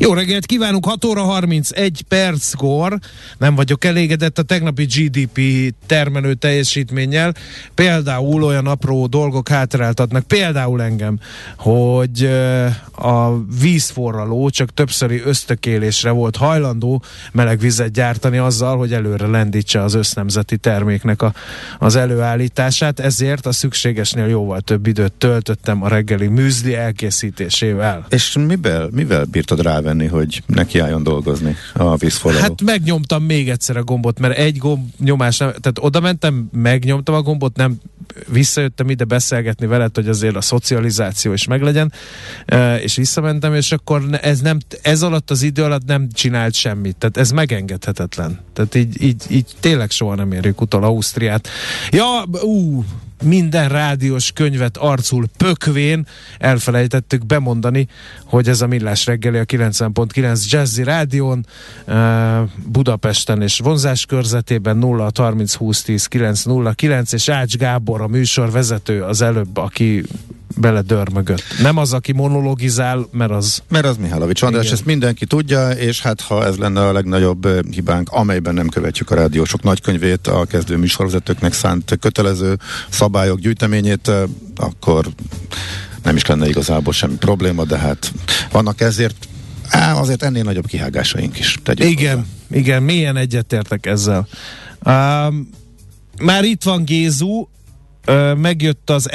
Jó reggelt kívánunk, 6 óra 31 perckor. Nem vagyok elégedett a tegnapi GDP termelő teljesítménnyel. Például olyan apró dolgok hátráltatnak, például engem, hogy a vízforraló csak többszöri ösztökélésre volt hajlandó meleg vizet gyártani azzal, hogy előre lendítse az össznemzeti terméknek a, az előállítását, ezért a szükségesnél jóval több időt töltöttem a reggeli műzli elkészítésével. És mivel, mivel bírtad rávenni, hogy nekiálljon dolgozni a vízforraló? Hát megnyomtam még egyszer a gombot, mert egy gomb nyomás nem, tehát oda mentem, megnyomtam a gombot, nem visszajöttem ide beszélgetni veled, hogy azért a szocializáció is meglegyen, és visszamentem, és akkor ez, nem, ez alatt az idő alatt nem csinált semmit. Tehát ez megengedhetetlen. Tehát így, így, így tényleg soha nem érjük utol Ausztriát. Ja, ú, minden rádiós könyvet arcul pökvén elfelejtettük bemondani, hogy ez a Millás reggeli a 90.9 Jazzy Rádión Budapesten és vonzás körzetében 0 30 20 10 9 0 9 és Ács Gábor a műsor vezető az előbb, aki bele mögött. Nem az, aki monologizál, mert az... Mert az Mihálovics András, Igen. ezt mindenki tudja, és hát ha ez lenne a legnagyobb hibánk, amelyben nem követjük a rádiósok nagykönyvét, a kezdő műsorvezetőknek szánt kötelező szabályok gyűjteményét, akkor nem is lenne igazából semmi probléma, de hát vannak ezért á, azért ennél nagyobb kihágásaink is. Igen, hozzá. igen, milyen egyetértek ezzel. Um, már itt van Gézu, megjött az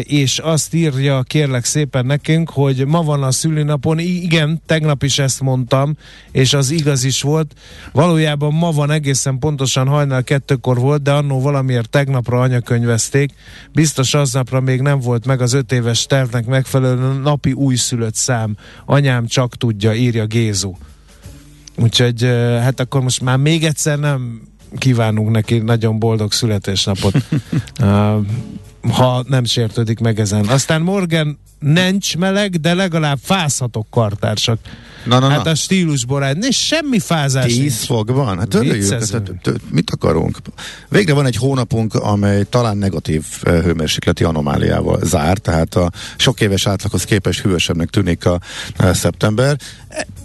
és azt írja kérlek szépen nekünk, hogy ma van a szülinapon, igen, tegnap is ezt mondtam, és az igaz is volt. Valójában ma van egészen pontosan hajnal kettőkor volt, de annó valamiért tegnapra anyakönyvezték. Biztos aznapra még nem volt meg az öt éves tervnek megfelelő napi újszülött szám. Anyám csak tudja, írja Gézu. Úgyhogy hát akkor most már még egyszer nem kívánunk neki nagyon boldog születésnapot. ha nem sértődik meg ezen. Aztán Morgan nincs meleg, de legalább fázhatok kartársak. Na, na, hát na. a stílusborát, és semmi fázás 10 fokban? Hát örüljünk, mit akarunk? Végre van egy hónapunk, amely talán negatív hőmérsékleti anomáliával zár, tehát a sok éves átlaghoz képest hűvösebbnek tűnik a, a szeptember.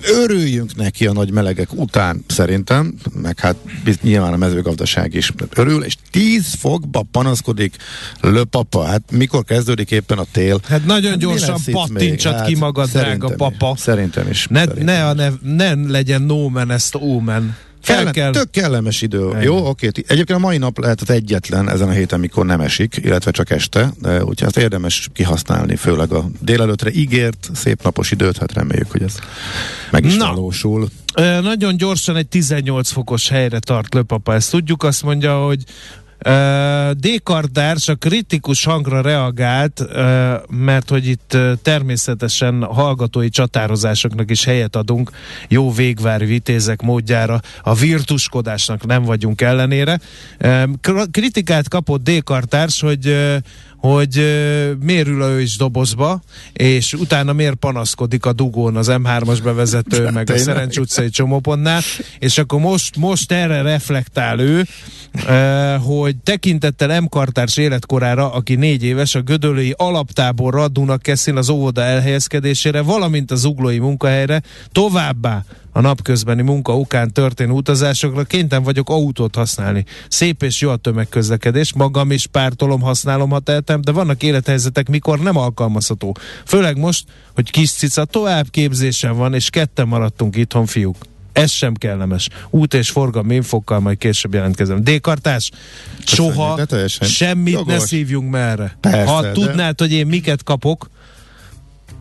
Örüljünk neki a nagy melegek után szerintem, meg hát nyilván a mezőgazdaság is örül, és 10 fokba panaszkodik löpapa. Hát mikor kezdődik éppen a tél? Hát nagyon hát gyorsan pattincsat hát, ki magad, drága papa. Szerintem is. Ne, ne, a ne, ne legyen no man, ezt omen. Kell, kell. Tök kellemes idő. Ennyi. Jó, oké. Egyébként a mai nap lehetett egyetlen ezen a héten, mikor nem esik, illetve csak este, de úgyhogy ezt érdemes kihasználni, főleg a délelőtre ígért szép napos időt, hát reméljük, hogy ez meg is Na. valósul. Nagyon gyorsan egy 18 fokos helyre tart Löpapa, ezt tudjuk, azt mondja, hogy Dékardárs a kritikus hangra reagált, mert hogy itt természetesen hallgatói csatározásoknak is helyet adunk, jó végvári vitézek módjára, a virtuskodásnak nem vagyunk ellenére. Kritikát kapott Dékartárs, hogy hogy miért ül ő is dobozba, és utána miért panaszkodik a dugón az M3-as bevezető, meg a Szerencs utcai csomópontnál, és akkor most, most erre reflektál ő, hogy tekintettel M. Kartárs életkorára, aki négy éves, a Gödöllői alaptáborra Dunakeszin az óvoda elhelyezkedésére, valamint az uglói munkahelyre, továbbá a napközbeni munka okán történő utazásokra kénytelen vagyok autót használni. Szép és jó a tömegközlekedés, magam is pártolom, használom, ha tehetem, de vannak élethelyzetek, mikor nem alkalmazható. Főleg most, hogy kis cica továbbképzésen van, és ketten maradtunk itthon, fiúk. Ez sem kellemes. Út és forgalmi infokkal majd később jelentkezem. D-kartás, soha semmit Jogos. ne szívjunk merre. Persze, ha de... tudnád, hogy én miket kapok,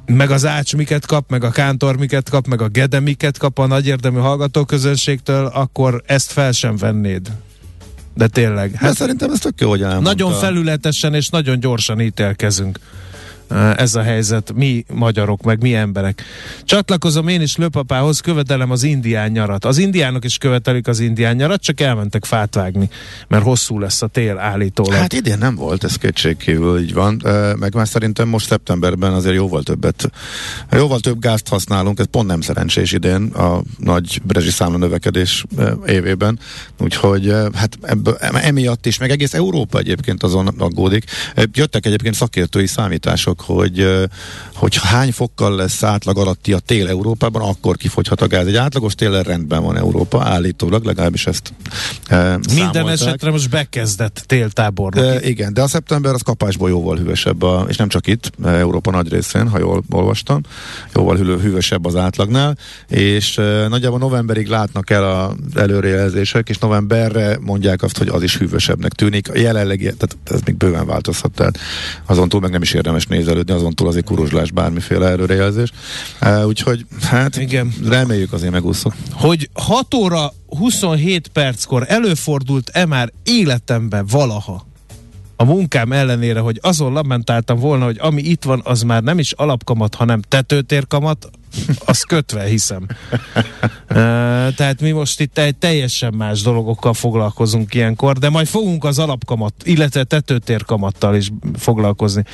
meg az Ács miket kap, meg a Kántor miket kap, meg a Gede miket kap a nagy érdemű hallgatóközönségtől, akkor ezt fel sem vennéd. De tényleg. Hát De szerintem ez tök jó, hogy elmondta. Nagyon felületesen és nagyon gyorsan ítélkezünk ez a helyzet, mi magyarok, meg mi emberek. Csatlakozom én is Löpapához, követelem az indián nyarat. Az indiánok is követelik az indián nyarat, csak elmentek fát vágni, mert hosszú lesz a tél állítólag. Hát idén nem volt, ez kétségkívül így van, meg már szerintem most szeptemberben azért jóval többet, jóval több gázt használunk, ez pont nem szerencsés idén a nagy brezsi számla növekedés évében, úgyhogy hát ebből, emiatt is, meg egész Európa egyébként azon aggódik. Jöttek egyébként szakértői számítások annak, hogy, hogy hány fokkal lesz átlag alatti a tél Európában, akkor kifogyhat a gáz. Egy átlagos télen rendben van Európa, állítólag, legalábbis ezt e, Minden számolták. esetre most bekezdett téltábornak. E, igen, de a szeptember az kapásból jóval hűvösebb, a, és nem csak itt, Európa nagy részén, ha jól olvastam, jóval hűvösebb az átlagnál, és e, nagyjából novemberig látnak el az előrejelzések, és novemberre mondják azt, hogy az is hűvösebbnek tűnik. Jelenleg, tehát ez még bőven változhat, tehát azon túl meg nem is érdemes nézni nézelődni, azon túl azért kuruzslás bármiféle előrejelzés. Uh, úgyhogy hát Igen. reméljük azért megúszok. Hogy 6 óra 27 perckor előfordult-e már életemben valaha, a munkám ellenére, hogy azon lamentáltam volna, hogy ami itt van, az már nem is alapkamat, hanem tetőtérkamat, azt kötve hiszem. tehát mi most itt egy teljesen más dolgokkal foglalkozunk ilyenkor, de majd fogunk az alapkamat, illetve tetőtérkamattal is foglalkozni.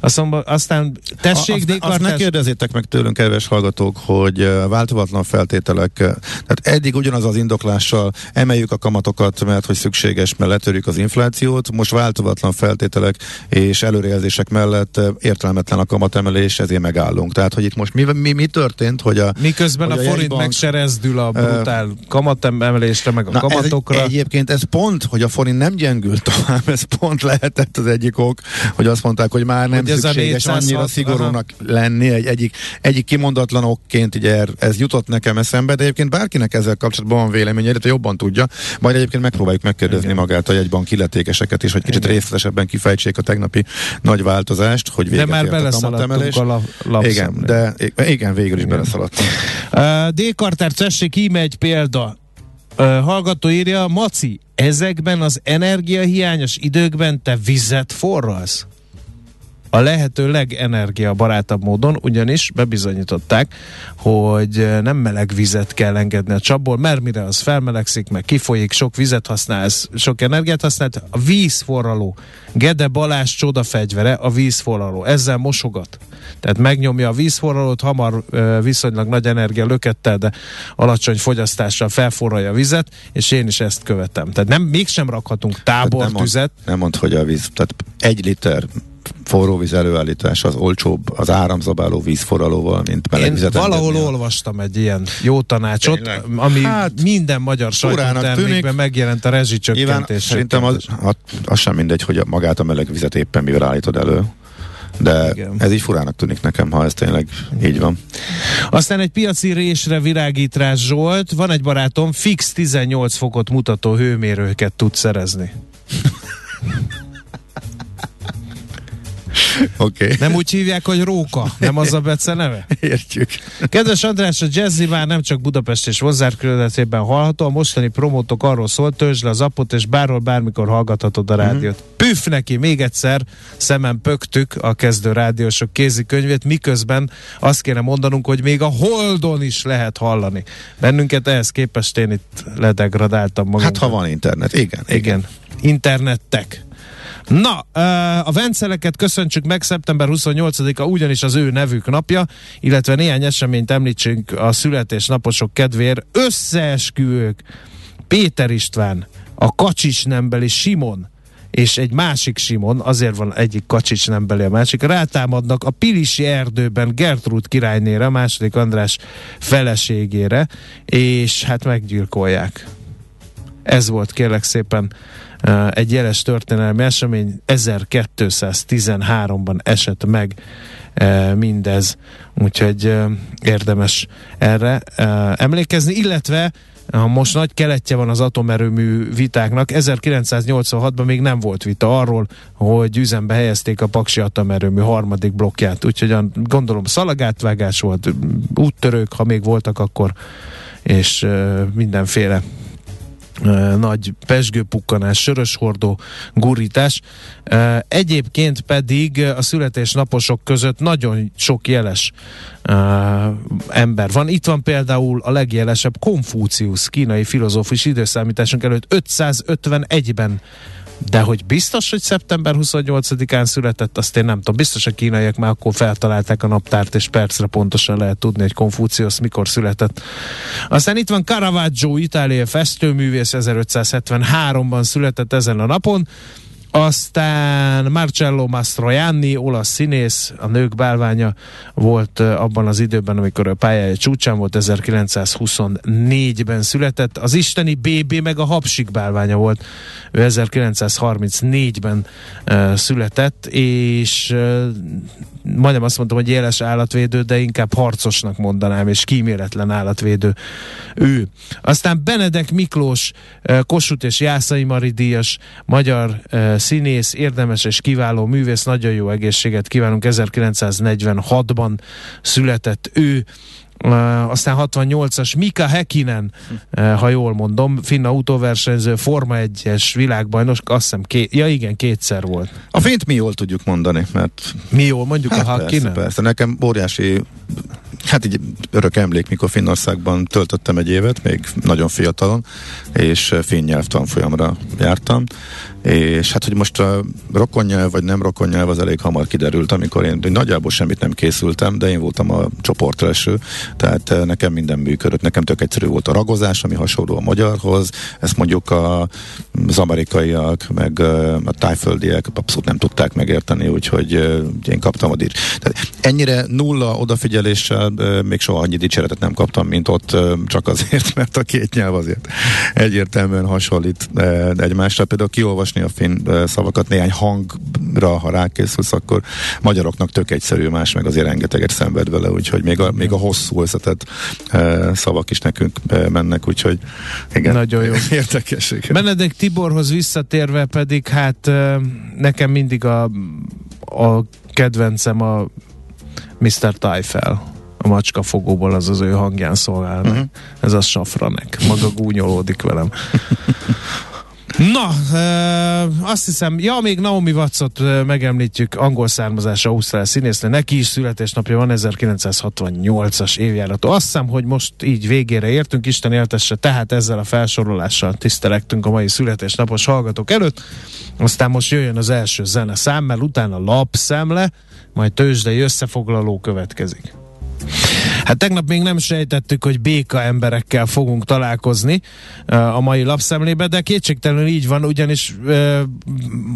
Aztán, aztán tessék, azt, azt ne kérdezzétek meg tőlünk, kedves hallgatók, hogy változatlan feltételek, tehát eddig ugyanaz az indoklással emeljük a kamatokat, mert hogy szükséges, mert letörjük az inflációt, most változatlan feltételek és előrejelzések mellett értelmetlen a kamatemelés, ezért megállunk. Tehát, hogy itt most mi, mi, mi történt, hogy a Miközben hogy a, a forint jegybank, megserezdül a brutál uh, kamatemelésre, meg a na, kamatokra. Ez, egyébként ez pont, hogy a forint nem gyengült tovább, ez pont lehetett az egyik ok, hogy azt mondták, hogy már nem hogy szükséges annyira szigorúnak aha. lenni, egy, egyik, egyik kimondatlan okként ugye ez jutott nekem eszembe, de egyébként bárkinek ezzel kapcsolatban van véleménye, illetve jobban tudja, majd egyébként megpróbáljuk megkérdezni Igen. magát a jegybank illetékeseket is, hogy kicsit Igen. részletesebben kifejtsék a tegnapi nagy változást, hogy véget de már ért a kamatemelés. A la, igen, de igen, végül is beleszaladtam. Uh, D-kartár, tessék, íme egy példa. Uh, hallgató írja, Maci, ezekben az energiahiányos időkben te vizet forralsz? A lehető legenergiabarátabb módon, ugyanis bebizonyították, hogy nem meleg vizet kell engedni a csapból, mert mire az felmelegszik, meg kifolyik, sok vizet használsz, sok energiát használsz, a vízforraló. Gede Balázs csodafegyvere a vízforraló. Ezzel mosogat. Tehát megnyomja a vízforralót, hamar viszonylag nagy energia lökettel, de alacsony fogyasztással felforralja a vizet, és én is ezt követem. Tehát nem, mégsem rakhatunk tábortüzet. Nem, mond, nem mond, hogy a víz, tehát egy liter forróvíz előállítás az olcsóbb az áramzabáló vízforralóval, mint melegvizet. Én valahol olvastam egy ilyen jó tanácsot, Tényleg? ami hát, minden magyar sajtótermékben megjelent a rezsicsökkentés. Szerintem az, az, az sem mindegy, hogy magát a melegvizet éppen mivel állítod elő. De Igen. ez így furának tűnik nekem, ha ez tényleg így van. Aztán egy piaci résre virágít rá Zsolt. Van egy barátom, fix 18 fokot mutató hőmérőket tud szerezni. Okay. Nem úgy hívják, hogy Róka? Nem az a Bece neve? Értjük. Kedves András, a Jazzy már nem csak Budapest és hozzárkörületében hallható, a mostani promótok arról szólt, töltsd le az appot, és bárhol bármikor hallgathatod a rádiót. Uh-huh. Püff neki, még egyszer szemen pöktük a kezdő rádiósok kézikönyvét, miközben azt kéne mondanunk, hogy még a Holdon is lehet hallani. Bennünket ehhez képest én itt ledegradáltam magam. Hát ha van internet, igen. Igen. igen. Internettek. Na, a venceleket köszöntsük meg, szeptember 28-a ugyanis az ő nevük napja, illetve néhány eseményt említsünk a születésnaposok kedvéért. Összeesküvők, Péter István, a Kacsics nembeli Simon, és egy másik Simon, azért van egyik Kacsics nembeli a másik, rátámadnak a Pilisi erdőben Gertrud királynére, második András feleségére, és hát meggyilkolják. Ez volt kérlek szépen egy jeles történelmi esemény, 1213-ban esett meg mindez, úgyhogy érdemes erre emlékezni, illetve most nagy keletje van az atomerőmű vitáknak. 1986-ban még nem volt vita arról, hogy üzembe helyezték a Paksi atomerőmű harmadik blokkját. Úgyhogy gondolom szalagátvágás volt, úttörők, ha még voltak akkor, és mindenféle nagy pesgőpukkanás, söröshordó, gurítás. Egyébként pedig a születésnaposok között nagyon sok jeles ember van. Itt van például a legjelesebb Konfúciusz, kínai filozófus időszámításunk előtt 551-ben de hogy biztos, hogy szeptember 28-án született, azt én nem tudom. Biztos a kínaiak már akkor feltalálták a naptárt, és percre pontosan lehet tudni, hogy Konfúciusz mikor született. Aztán itt van Caravaggio, itáliai festőművész, 1573-ban született ezen a napon. Aztán Marcello Mastroianni, olasz színész, a nők bálványa volt abban az időben, amikor a pályája csúcsán volt, 1924-ben született. Az isteni BB meg a habsik bálványa volt. Ő 1934-ben uh, született, és uh, majdnem azt mondtam, hogy jeles állatvédő, de inkább harcosnak mondanám, és kíméletlen állatvédő ő. Aztán Benedek Miklós, Kossuth és Jászai Mari díjas, magyar színész, érdemes és kiváló művész, nagyon jó egészséget kívánunk, 1946-ban született ő, Uh, aztán 68-as Mika Hekinen, uh, ha jól mondom, finn autóversenyző, Forma 1-es világbajnos, azt hiszem, ké- ja igen, kétszer volt. A fint mi jól tudjuk mondani, mert... Mi jól mondjuk hát a Hekinen? Persze, persze, nekem óriási hát így örök emlék, mikor Finnországban töltöttem egy évet, még nagyon fiatalon, és finn nyelvtanfolyamra jártam, és hát, hogy most a rokonnyelv vagy nem rokonnyelv az elég hamar kiderült, amikor én nagyjából semmit nem készültem, de én voltam a csoport első, tehát eh, nekem minden működött. Nekem tök egyszerű volt a ragozás, ami hasonló a magyarhoz, ezt mondjuk a, az amerikaiak, meg a tájföldiek abszolút nem tudták megérteni, úgyhogy én kaptam a dics. Tehát ennyire nulla odafigyeléssel még soha annyi dicséretet nem kaptam, mint ott, csak azért, mert a két nyelv azért egyértelműen hasonlít egymásra. Például kiolvas olvasni a finn szavakat, néhány hangra, ha rákészülsz, akkor magyaroknak tök egyszerű, más meg azért rengeteget szenved vele, úgyhogy még a, még a hosszú összetett szavak is nekünk mennek, úgyhogy igen. Nagyon jó. Érdekes. Benedek Tiborhoz visszatérve pedig, hát nekem mindig a, a kedvencem a Mr. Tyfel a macska fogóból az az ő hangján szolgál Uh-huh. Ez a safranek. Maga gúnyolódik velem. Na, e, azt hiszem, ja, még Naomi Wattsot e, megemlítjük, angol származásra Ausztrál színésznő, neki is születésnapja van, 1968-as évjáratú. Azt hiszem, hogy most így végére értünk, Isten éltesse, tehát ezzel a felsorolással tisztelektünk a mai születésnapos hallgatók előtt. Aztán most jöjjön az első zene számmel, utána lapszemle, majd tőzsdei összefoglaló következik. Hát tegnap még nem sejtettük, hogy béka emberekkel fogunk találkozni a mai lapszemlébe, de kétségtelenül így van, ugyanis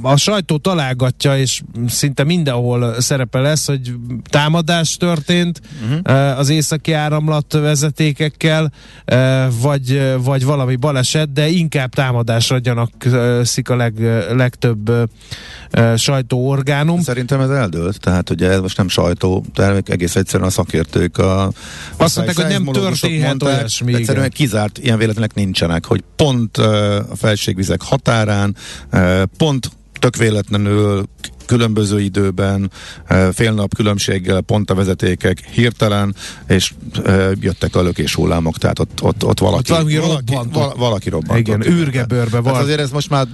a sajtó találgatja, és szinte mindenhol szerepe lesz, hogy támadás történt uh-huh. az északi áramlat vezetékekkel, vagy, vagy valami baleset, de inkább támadásra gyanakszik a leg, legtöbb sajtóorgánum. Szerintem ez eldőlt, tehát ugye ez most nem sajtó, egész egyszerűen a szakértők a azt mondták, hogy nem történhet mondták, olyasmi. Egyszerűen igen. kizárt ilyen véletlenek nincsenek, hogy pont uh, a felségvizek határán, uh, pont tök véletlenül különböző időben, fél nap különbséggel, pont a vezetékek hirtelen, és jöttek a lökés hullámok, tehát ott, ott, ott valaki, ott valaki, valaki, robbant. valaki robbant. Igen, űrgebőrbe van. Hát azért ez most már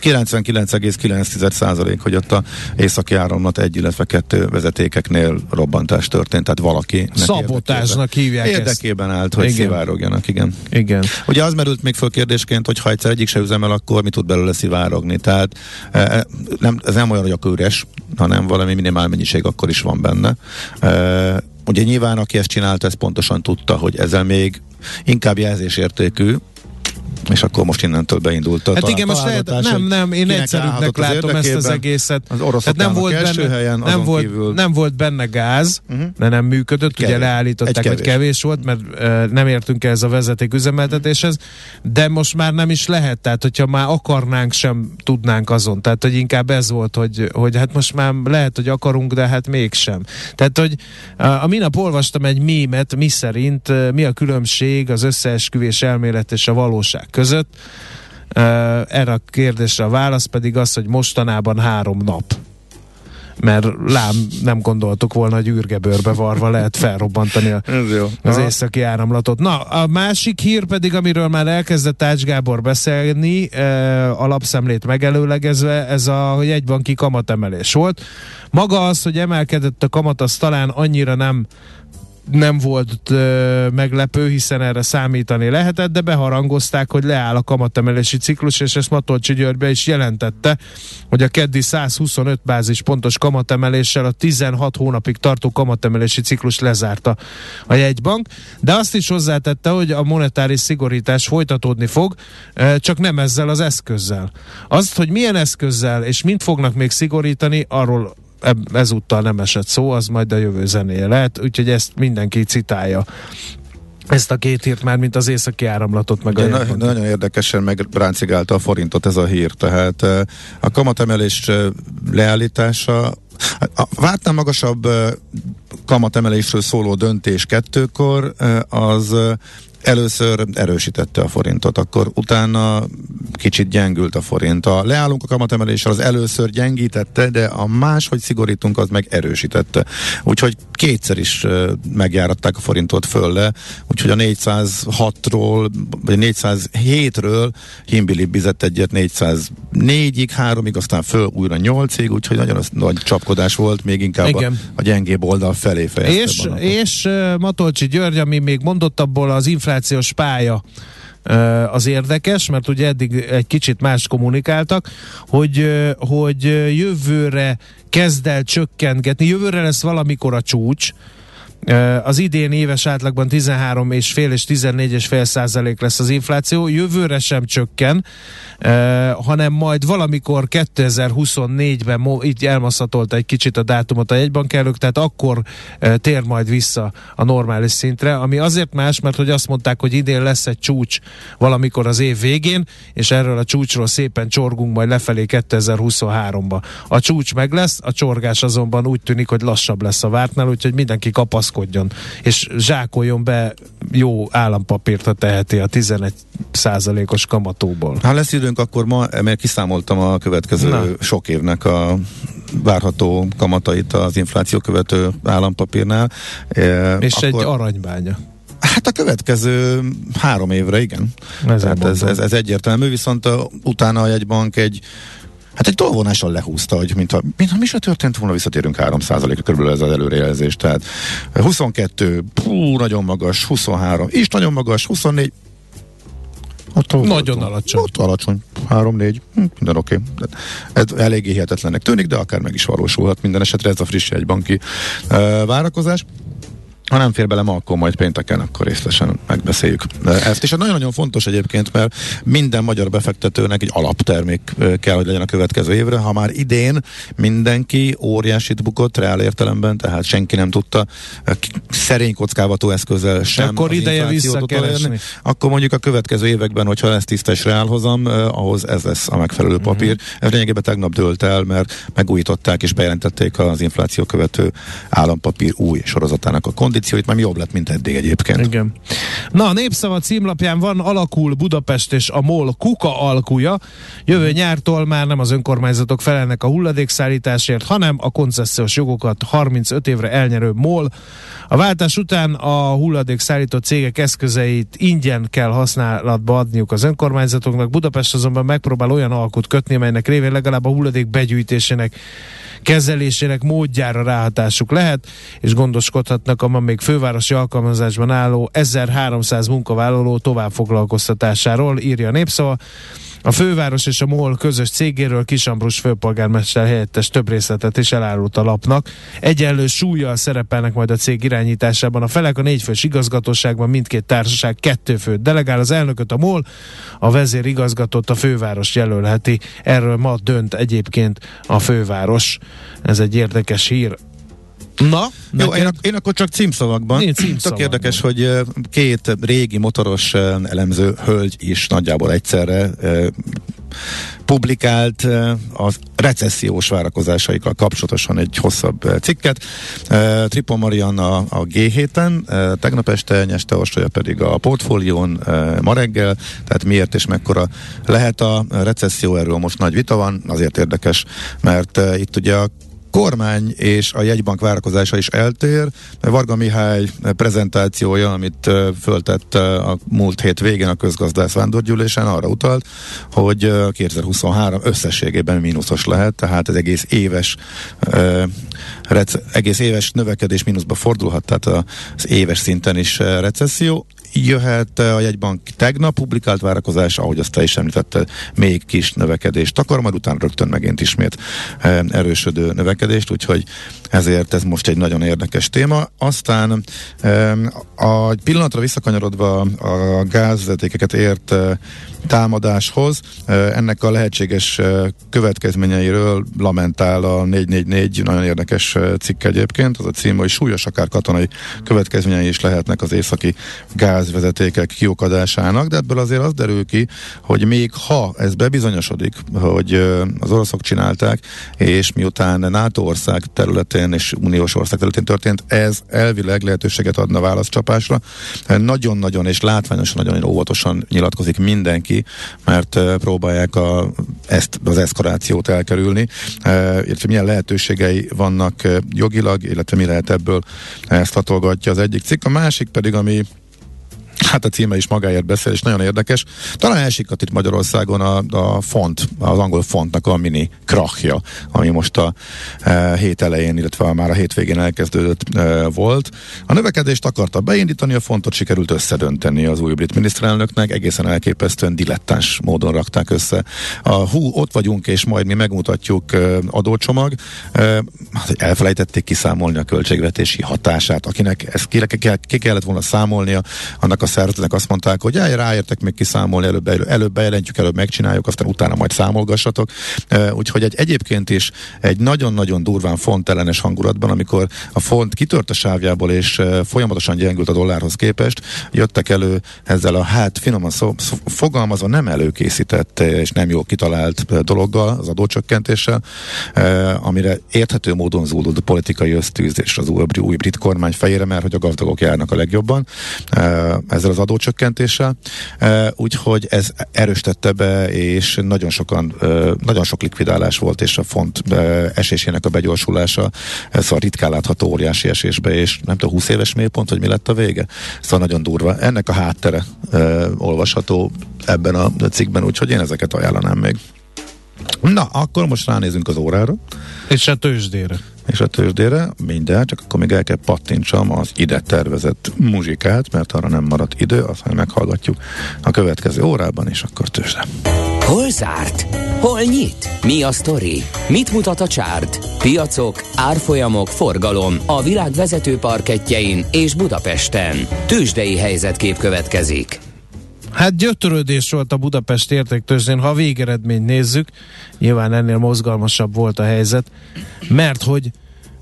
99,9 százalék, hogy ott a északi áramlat egy, illetve kettő vezetékeknél robbantás történt, tehát valaki Szabotásnak hívják Érdekében állt, hogy igen. szivárogjanak, igen. Igen. Ugye az merült még föl kérdésként, hogy ha egyszer egyik se üzemel, akkor mi tud belőle szivárogni. Tehát e, nem, ez nem olyan, hogy akkor üres, hanem valami minimál mennyiség akkor is van benne. Ugye nyilván, aki ezt csinálta, ez pontosan tudta, hogy ezzel még inkább jelzésértékű, és akkor most innentől beindult a Hát igen, most lehet, nem, nem, én egyszerűbbnek látom ezt az egészet. Az oroszok nem volt benne, helyen, nem, volt, kívül... nem volt benne gáz, uh-huh. de nem működött, kevés. ugye leállították, kevés. hogy kevés volt, mert uh, nem értünk ez a vezeték üzemeltetéshez, de most már nem is lehet, tehát hogyha már akarnánk, sem tudnánk azon. Tehát, hogy inkább ez volt, hogy, hogy hát most már lehet, hogy akarunk, de hát mégsem. Tehát, hogy uh, a minap olvastam egy mémet, mi szerint uh, mi a különbség az összeesküvés elmélet és a valóság között. Erre a kérdésre a válasz pedig az, hogy mostanában három nap mert lám nem gondoltuk volna, hogy űrgebőrbe varva lehet felrobbantani a, az északi áramlatot. Na, a másik hír pedig, amiről már elkezdett Ács Gábor beszélni, e, alapszemlét megelőlegezve, ez a, hogy egy banki kamatemelés volt. Maga az, hogy emelkedett a kamat, az talán annyira nem nem volt ö, meglepő, hiszen erre számítani lehetett, de beharangozták, hogy leáll a kamatemelési ciklus, és ezt Matolcsi György is jelentette, hogy a keddi 125 bázis pontos kamatemeléssel a 16 hónapig tartó kamatemelési ciklus lezárta a jegybank, de azt is hozzátette, hogy a monetáris szigorítás folytatódni fog, csak nem ezzel az eszközzel. Azt, hogy milyen eszközzel és mint fognak még szigorítani, arról ezúttal nem esett szó, az majd a jövő zenéje lehet, úgyhogy ezt mindenki citálja. Ezt a két hírt már, mint az északi áramlatot meg De a na, Nagyon érdekesen megráncigálta a forintot ez a hír, tehát eh, a kamatemelés eh, leállítása a vártnál magasabb eh, kamatemelésről szóló döntés kettőkor az először erősítette a forintot, akkor utána kicsit gyengült a forint. A leállunk a kamatemeléssel, az először gyengítette, de a más, hogy szigorítunk, az meg erősítette. Úgyhogy kétszer is megjáratták a forintot fölle, úgyhogy a 406-ról, vagy 407-ről himbilibizett egyet 404-ig, 3-ig, aztán föl újra 8-ig, úgyhogy nagyon nagy csapkodás volt, még inkább Igen. a, a gyengébb oldal felé fejezte. És, és Matolcsi György, ami még mondott abból az inflációs pálya az érdekes, mert ugye eddig egy kicsit más kommunikáltak, hogy, hogy jövőre kezd el csökkentgetni, jövőre lesz valamikor a csúcs, az idén éves átlagban 13,5 és 14,5 százalék lesz az infláció, jövőre sem csökken, hanem majd valamikor 2024-ben így elmaszatolt egy kicsit a dátumot a jegybankelők, tehát akkor tér majd vissza a normális szintre, ami azért más, mert hogy azt mondták, hogy idén lesz egy csúcs valamikor az év végén, és erről a csúcsról szépen csorgunk majd lefelé 2023-ba. A csúcs meg lesz, a csorgás azonban úgy tűnik, hogy lassabb lesz a vártnál, úgyhogy mindenki kapaszkodjon, és zsákoljon be jó állampapírt, ha teheti a 11 százalékos kamatóból. Hát lesz időnk akkor ma, mert kiszámoltam a következő Na. sok évnek a várható kamatait az infláció követő állampapírnál. E, és akkor... egy aranybánya. Hát a következő három évre, igen. Ez, ez, ez, ez egyértelmű, viszont a, utána egy bank egy Hát egy tolvonással lehúzta, hogy mintha, mintha mi se történt volna, visszatérünk 3%-ra körülbelül ez az előrejelzés. Tehát 22, pú, nagyon magas, 23, is nagyon magas, 24, ott, ott, Nagyon ott, alacsony. Ott alacsony. 3-4. Hm, minden oké. Okay. Ez eléggé hihetetlennek tűnik, de akár meg is valósulhat. Minden esetre ez a friss egybanki uh, várakozás. Ha nem fér bele ma, akkor majd pénteken, akkor részletesen megbeszéljük ezt. És nagyon-nagyon fontos egyébként, mert minden magyar befektetőnek egy alaptermék kell, hogy legyen a következő évre. Ha már idén mindenki óriásit bukott reál értelemben, tehát senki nem tudta szerény kockávató eszközzel sem akkor ideje visszakeresni. Akkor mondjuk a következő években, hogyha lesz tisztes reálhozam, ahhoz ez lesz a megfelelő uh-huh. papír. Ez lényegében tegnap dőlt el, mert megújították és bejelentették az infláció követő állampapír új sorozatának a kondícióit, mert jobb lett, mint eddig egyébként. Igen. Na, a Népszava címlapján van alakul Budapest és a MOL kuka alkuja. Jövő nyártól már nem az önkormányzatok felelnek a hulladékszállításért, hanem a koncesziós jogokat 35 évre elnyerő MOL. A váltás után a hulladékszállító cégek eszközeit ingyen kell használatba adniuk az önkormányzatoknak. Budapest azonban megpróbál olyan alkut kötni, amelynek révén legalább a hulladék begyűjtésének kezelésének módjára ráhatásuk lehet, és gondoskodhatnak a ma még fővárosi alkalmazásban álló 1300 munkavállaló továbbfoglalkoztatásáról, írja a népszava. A főváros és a MOL közös cégéről Kisambrus főpolgármester helyettes több részletet is elárult a lapnak. Egyenlő súlyjal szerepelnek majd a cég irányításában. A felek a négyfős igazgatóságban mindkét társaság kettő főt delegál. Az elnököt a MOL, a vezér igazgatót a főváros jelölheti. Erről ma dönt egyébként a főváros. Ez egy érdekes hír. Na, Jó, én, ak- én akkor csak címszavakban. Én címszavakban. Tök érdekes, hogy két régi motoros elemző hölgy is nagyjából egyszerre publikált a recessziós várakozásaikkal kapcsolatosan egy hosszabb cikket. Tripon Marian a, a G7-en, tegnap este Nyeste Orsolya pedig a portfólión ma reggel, tehát miért és mekkora lehet a recesszió, erről most nagy vita van, azért érdekes, mert itt ugye a kormány és a jegybank várakozása is eltér. Varga Mihály prezentációja, amit föltett a múlt hét végén a közgazdász vándorgyűlésen arra utalt, hogy 2023 összességében mínuszos lehet, tehát ez egész éves egész éves növekedés mínuszba fordulhat, tehát az éves szinten is recesszió jöhet a jegybank tegnap publikált várakozás, ahogy azt te is említette, még kis növekedést akar, majd utána rögtön megint ismét erősödő növekedést, úgyhogy ezért ez most egy nagyon érdekes téma. Aztán a pillanatra visszakanyarodva a gázvezetékeket ért támadáshoz, ennek a lehetséges következményeiről lamentál a 444 nagyon érdekes cikk egyébként, az a cím, hogy súlyos akár katonai következményei is lehetnek az északi gázvezetékek kiukadásának, de ebből azért az derül ki, hogy még ha ez bebizonyosodik, hogy az oroszok csinálták, és miután NATO ország területén és uniós ország területén történt, ez elvileg lehetőséget adna válaszcsapásra. Nagyon-nagyon és látványosan nagyon óvatosan nyilatkozik mindenki, mert próbálják a, ezt az eszkalációt elkerülni, illetve milyen lehetőségei vannak jogilag, illetve mi lehet ebből ezt hatolgatja az egyik cikk. A másik pedig, ami Hát a címe is magáért beszél, és nagyon érdekes. Talán elsikat itt Magyarországon a, a font, az angol fontnak a mini krachja, ami most a e, hét elején, illetve már a hétvégén elkezdődött e, volt. A növekedést akarta beindítani, a fontot sikerült összedönteni az új brit miniszterelnöknek, egészen elképesztően dilettáns módon rakták össze. A hú, ott vagyunk, és majd mi megmutatjuk e, adócsomag. E, elfelejtették kiszámolni a költségvetési hatását, akinek ezt ki, ki kellett volna számolnia, annak a szervezetnek azt mondták, hogy jaj, ráértek még kiszámolni, előbb, előbb, előbb bejelentjük, előbb megcsináljuk, aztán utána majd számolgassatok. Úgyhogy egy egyébként is egy nagyon-nagyon durván fontellenes hangulatban, amikor a font kitört a sávjából, és folyamatosan gyengült a dollárhoz képest, jöttek elő ezzel a hát finoman szó, fogalmazva nem előkészített és nem jól kitalált dologgal, az adócsökkentéssel, amire érthető módon zúdult a politikai ösztűzés az új, új brit kormány fejére, mert hogy a gazdagok járnak a legjobban ezzel az adócsökkentéssel, úgyhogy ez erősítette be, és nagyon sokan, nagyon sok likvidálás volt, és a font esésének a begyorsulása, szóval ritkán látható óriási esésbe, és nem tudom, 20 éves mélypont, hogy mi lett a vége? Szóval nagyon durva. Ennek a háttere olvasható ebben a cikkben, úgyhogy én ezeket ajánlanám még. Na, akkor most ránézünk az órára. És a tőzsdére. És a tőzsdére minden, csak akkor még el kell pattintsam az ide tervezett muzsikát, mert arra nem maradt idő, azt majd meghallgatjuk a következő órában, és akkor tőzsde. Hol zárt? Hol nyit? Mi a sztori? Mit mutat a csárt? Piacok, árfolyamok, forgalom a világ vezető parketjein és Budapesten. Tőzsdei helyzetkép következik. Hát gyötörődés volt a Budapest értéktőzsdén, ha a végeredményt nézzük, nyilván ennél mozgalmasabb volt a helyzet, mert hogy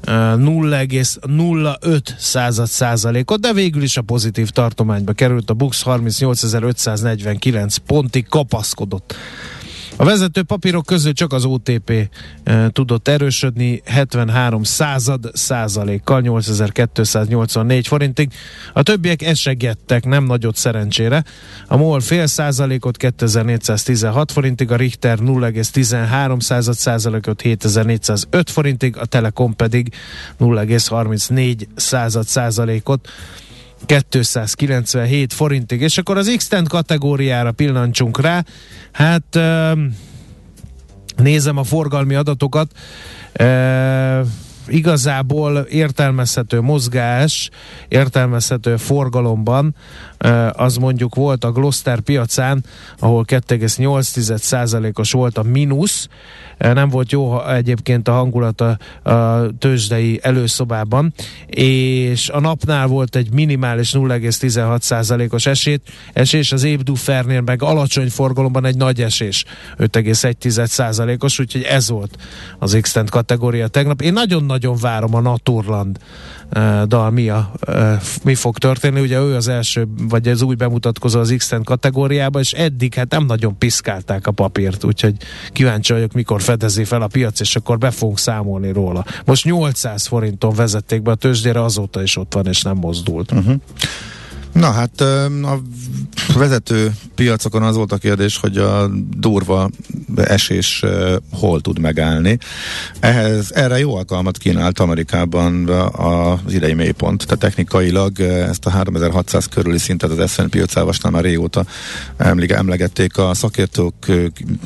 0,05 század százalékot, de végül is a pozitív tartományba került. A Bux 38.549 pontig kapaszkodott A vezető papírok közül csak az OTP e, tudott erősödni 73 század százalékkal 8284 forintig. A többiek esegettek, nem nagyot szerencsére. A MOL fél százalékot 2416 forintig, a Richter 0,13 század százalékot 7405 forintig, a Telekom pedig 0,34 század százalékot 297 forintig. És akkor az x kategóriára pillancsunk rá. Hát nézem a forgalmi adatokat. Igazából értelmezhető mozgás, értelmezhető forgalomban az mondjuk volt a Gloster piacán, ahol 2,8%-os volt a mínusz, nem volt jó egyébként a hangulat a, a tőzsdei előszobában, és a napnál volt egy minimális 0,16%-os esét, esés, az Ébdufernél meg alacsony forgalomban egy nagy esés, 5,1%-os, úgyhogy ez volt az x kategória tegnap. Én nagyon-nagyon várom a Naturland dal mi, a, mi fog történni. Ugye ő az első, vagy az új bemutatkozó az x kategóriában, és eddig hát nem nagyon piszkálták a papírt, úgyhogy kíváncsi vagyok, mikor fedezi fel a piac, és akkor be fogunk számolni róla. Most 800 forinton vezették be a tőzsdére, azóta is ott van, és nem mozdult. Uh-huh. Na hát a vezető piacokon az volt a kérdés, hogy a durva esés hol tud megállni. Ehhez, erre jó alkalmat kínált Amerikában az idei mélypont. Tehát technikailag ezt a 3600 körüli szintet az S&P 500 már régóta emlegették a szakértők,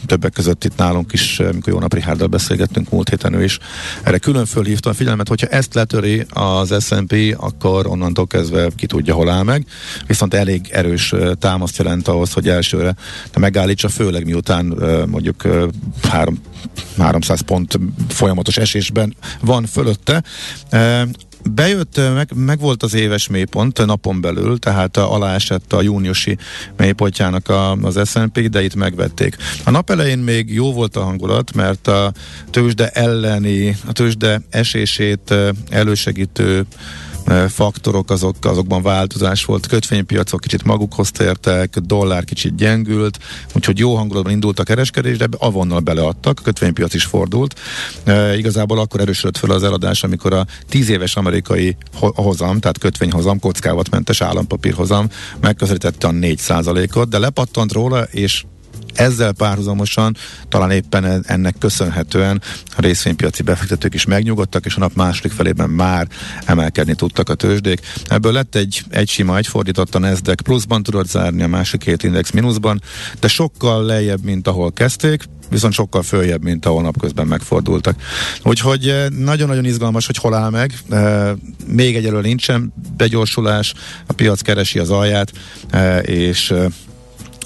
többek között itt nálunk is, amikor Jónap Richárddal beszélgettünk múlt héten ő is. Erre külön fölhívta a figyelmet, hogyha ezt letöri az S&P, akkor onnantól kezdve ki tudja, hol áll meg viszont elég erős támaszt jelent ahhoz, hogy elsőre megállítsa, főleg miután mondjuk három 300 pont folyamatos esésben van fölötte. Bejött, meg, meg volt az éves mélypont napon belül, tehát alá esett a júniusi mélypontjának a, az S&P, de itt megvették. A nap elején még jó volt a hangulat, mert a tőzsde elleni, a tőzsde esését elősegítő faktorok, azok, azokban változás volt, kötvénypiacok kicsit magukhoz tértek, dollár kicsit gyengült, úgyhogy jó hangulatban indult a kereskedés, de avonnal beleadtak, a kötvénypiac is fordult. E, igazából akkor erősödött fel az eladás, amikor a 10 éves amerikai hozam, tehát kötvényhozam, kockávatmentes állampapírhozam megközelítette a 4 ot de lepattant róla, és ezzel párhuzamosan talán éppen ennek köszönhetően a részvénypiaci befektetők is megnyugodtak, és a nap második felében már emelkedni tudtak a tőzsdék. Ebből lett egy, egy sima, egy fordított a Nasdaq pluszban tudott zárni, a másik két index mínuszban, de sokkal lejjebb, mint ahol kezdték, viszont sokkal följebb, mint ahol napközben megfordultak. Úgyhogy eh, nagyon-nagyon izgalmas, hogy hol áll meg. Eh, még egyelőre nincsen begyorsulás, a piac keresi az alját, eh, és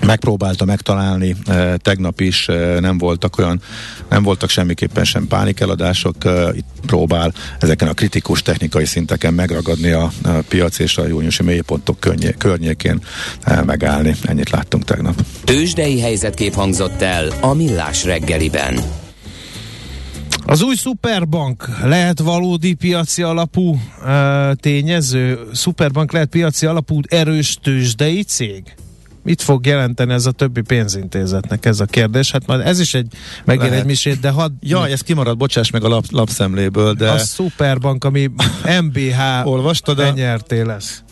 megpróbálta megtalálni e, tegnap is, e, nem voltak olyan, nem voltak semmiképpen sem pánikeladások, e, itt próbál ezeken a kritikus technikai szinteken megragadni a, piac és a júniusi mélypontok könnyé, környékén megállni. Ennyit láttunk tegnap. Tőzsdei helyzetkép hangzott el a Millás reggeliben. Az új Superbank lehet valódi piaci alapú e, tényező? Superbank lehet piaci alapú erős tőzsdei cég? Mit fog jelenteni ez a többi pénzintézetnek ez a kérdés? Hát majd ez is egy megér egy misét, de hadd... Ja, ez kimarad, bocsáss meg a lap, lapszemléből, de... A Superbank, ami MBH Olvastad? nyerté lesz.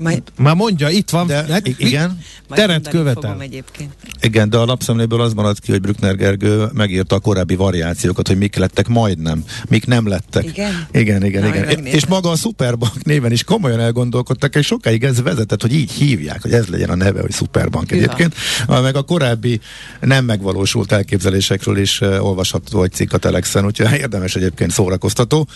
Majd... Már mondja, itt van. De, hát, igen. Teret követel. Egyébként. Igen, de a lapszemléből az maradt ki, hogy Brückner Gergő megírta a korábbi variációkat, hogy mik lettek majdnem, mik nem lettek. Igen? Igen, igen, Na, igen. És maga a Superbank néven is komolyan elgondolkodtak, és sokáig ez vezetett, hogy így hívják, hogy ez legyen a neve, hogy Superbank egyébként. Ja. Meg a korábbi nem megvalósult elképzelésekről is olvasható egy cikk a Telexen, úgyhogy érdemes egyébként szórakoztató.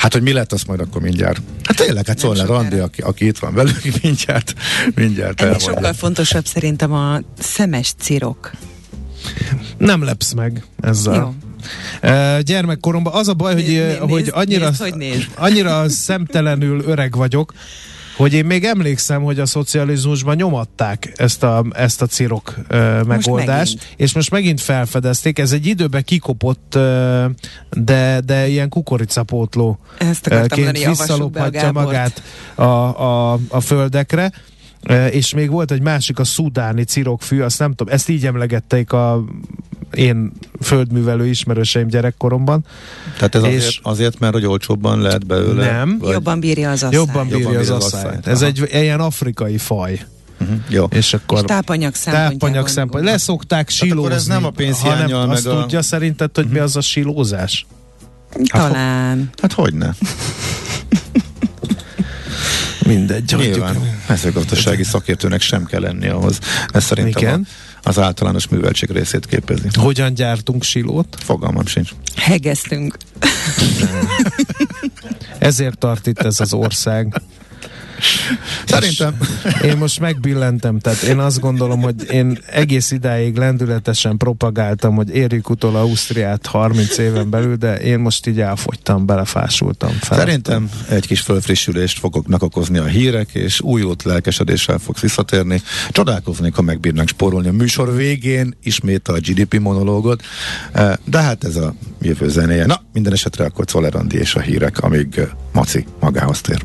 Hát, hogy mi lett, azt majd akkor mindjárt. Hát tényleg, hát szól Randi, aki, aki itt van velünk, mindjárt, mindjárt Ennél sokkal fontosabb szerintem a szemes cirok. Nem lepsz meg ezzel. Jó. Uh, gyermekkoromban az a baj, hogy, nézd, hogy annyira, nézd, hogy nézd. annyira szemtelenül öreg vagyok, hogy én még emlékszem, hogy a szocializmusban nyomatták ezt a, ezt a cirok uh, megoldást, most és most megint felfedezték. Ez egy időben kikopott, uh, de, de ilyen kukoricapótló ként visszalophatja magát a, a, a földekre. És még volt egy másik, a szudáni cirokfű, azt nem tudom, ezt így emlegették a én földművelő ismerőseim gyerekkoromban. Tehát ez és azért, azért, mert hogy olcsóbban lehet belőle? Nem. Vagy? Jobban bírja az asszályt. Jobban bírja, Jobban bírja az, az asszályt. Ez egy ilyen afrikai faj. Uh-huh, jó. És akkor és tápanyag szempontjából. Tápanyag szempont. Leszokták silózni. ez nem a pénzhiányal, meg azt a... tudja szerinted, hogy uh-huh. mi az a silózás? Talán. Hát, hát hogy ne? Mindegy. Nyilván mezőgazdasági szakértőnek sem kell lenni ahhoz. Ez szerintem Igen. A, az általános műveltség részét képezi. Hogyan gyártunk silót? Fogalmam sincs. Hegeztünk. Ezért tart itt ez az ország. Szerintem. Én most megbillentem, tehát én azt gondolom, hogy én egész idáig lendületesen propagáltam, hogy érjük utol Ausztriát 30 éven belül, de én most így elfogytam, belefásultam. Fel. Szerintem egy kis fölfrissülést fogok okozni a hírek, és újult lelkesedéssel fogsz visszatérni. Csodálkoznék, ha megbírnak spórolni a műsor végén, ismét a GDP monológot, eh, de hát ez a jövő zenéje. Na, minden esetre akkor Czoller és a hírek, amíg Maci magához tér.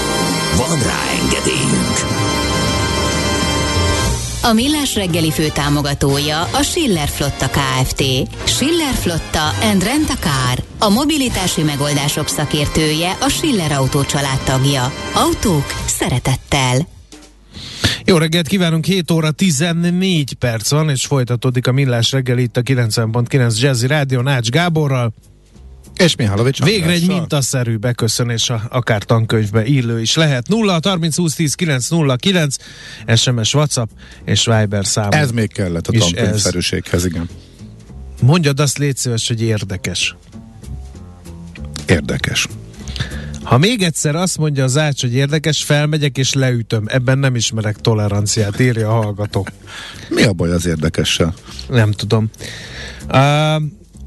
Van rá engedélyünk! A Millás reggeli fő támogatója a Schiller Flotta KFT. Schiller Flotta and Rent a Car. A mobilitási megoldások szakértője a Schiller Autó tagja. Autók szeretettel. Jó reggelt kívánunk, 7 óra 14 perc van, és folytatódik a Millás reggel itt a 90.9 Jazzy Rádió Nács Gáborral. És Mihálovics Végre egy mintaszerű beköszönés a, akár tankönyvbe illő is lehet. 0 30 20 10 9 0 9 SMS, WhatsApp és Viber szám. Ez még kellett a tankönyvszerűséghez, igen. Mondjad azt, légy szíves, hogy érdekes. Érdekes. Ha még egyszer azt mondja az ács, hogy érdekes, felmegyek és leütöm. Ebben nem ismerek toleranciát, írja a hallgató. Mi a baj az érdekessel? Nem tudom. Uh,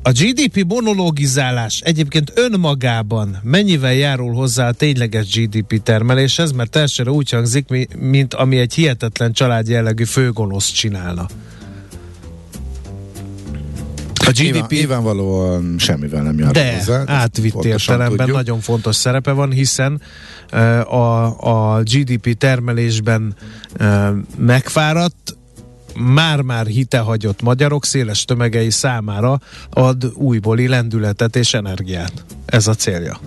a GDP monologizálás egyébként önmagában mennyivel járul hozzá a tényleges GDP termeléshez, mert elsőre úgy hangzik, mint ami egy hihetetlen család jellegű főgonosz csinálna. A GDP... Nyilván, nyilvánvalóan semmivel nem jár De hozzá. átvitt értelemben tudjuk. nagyon fontos szerepe van, hiszen a, a GDP termelésben megfáradt, már-már hitehagyott magyarok széles tömegei számára ad újbóli lendületet és energiát. Ez a célja.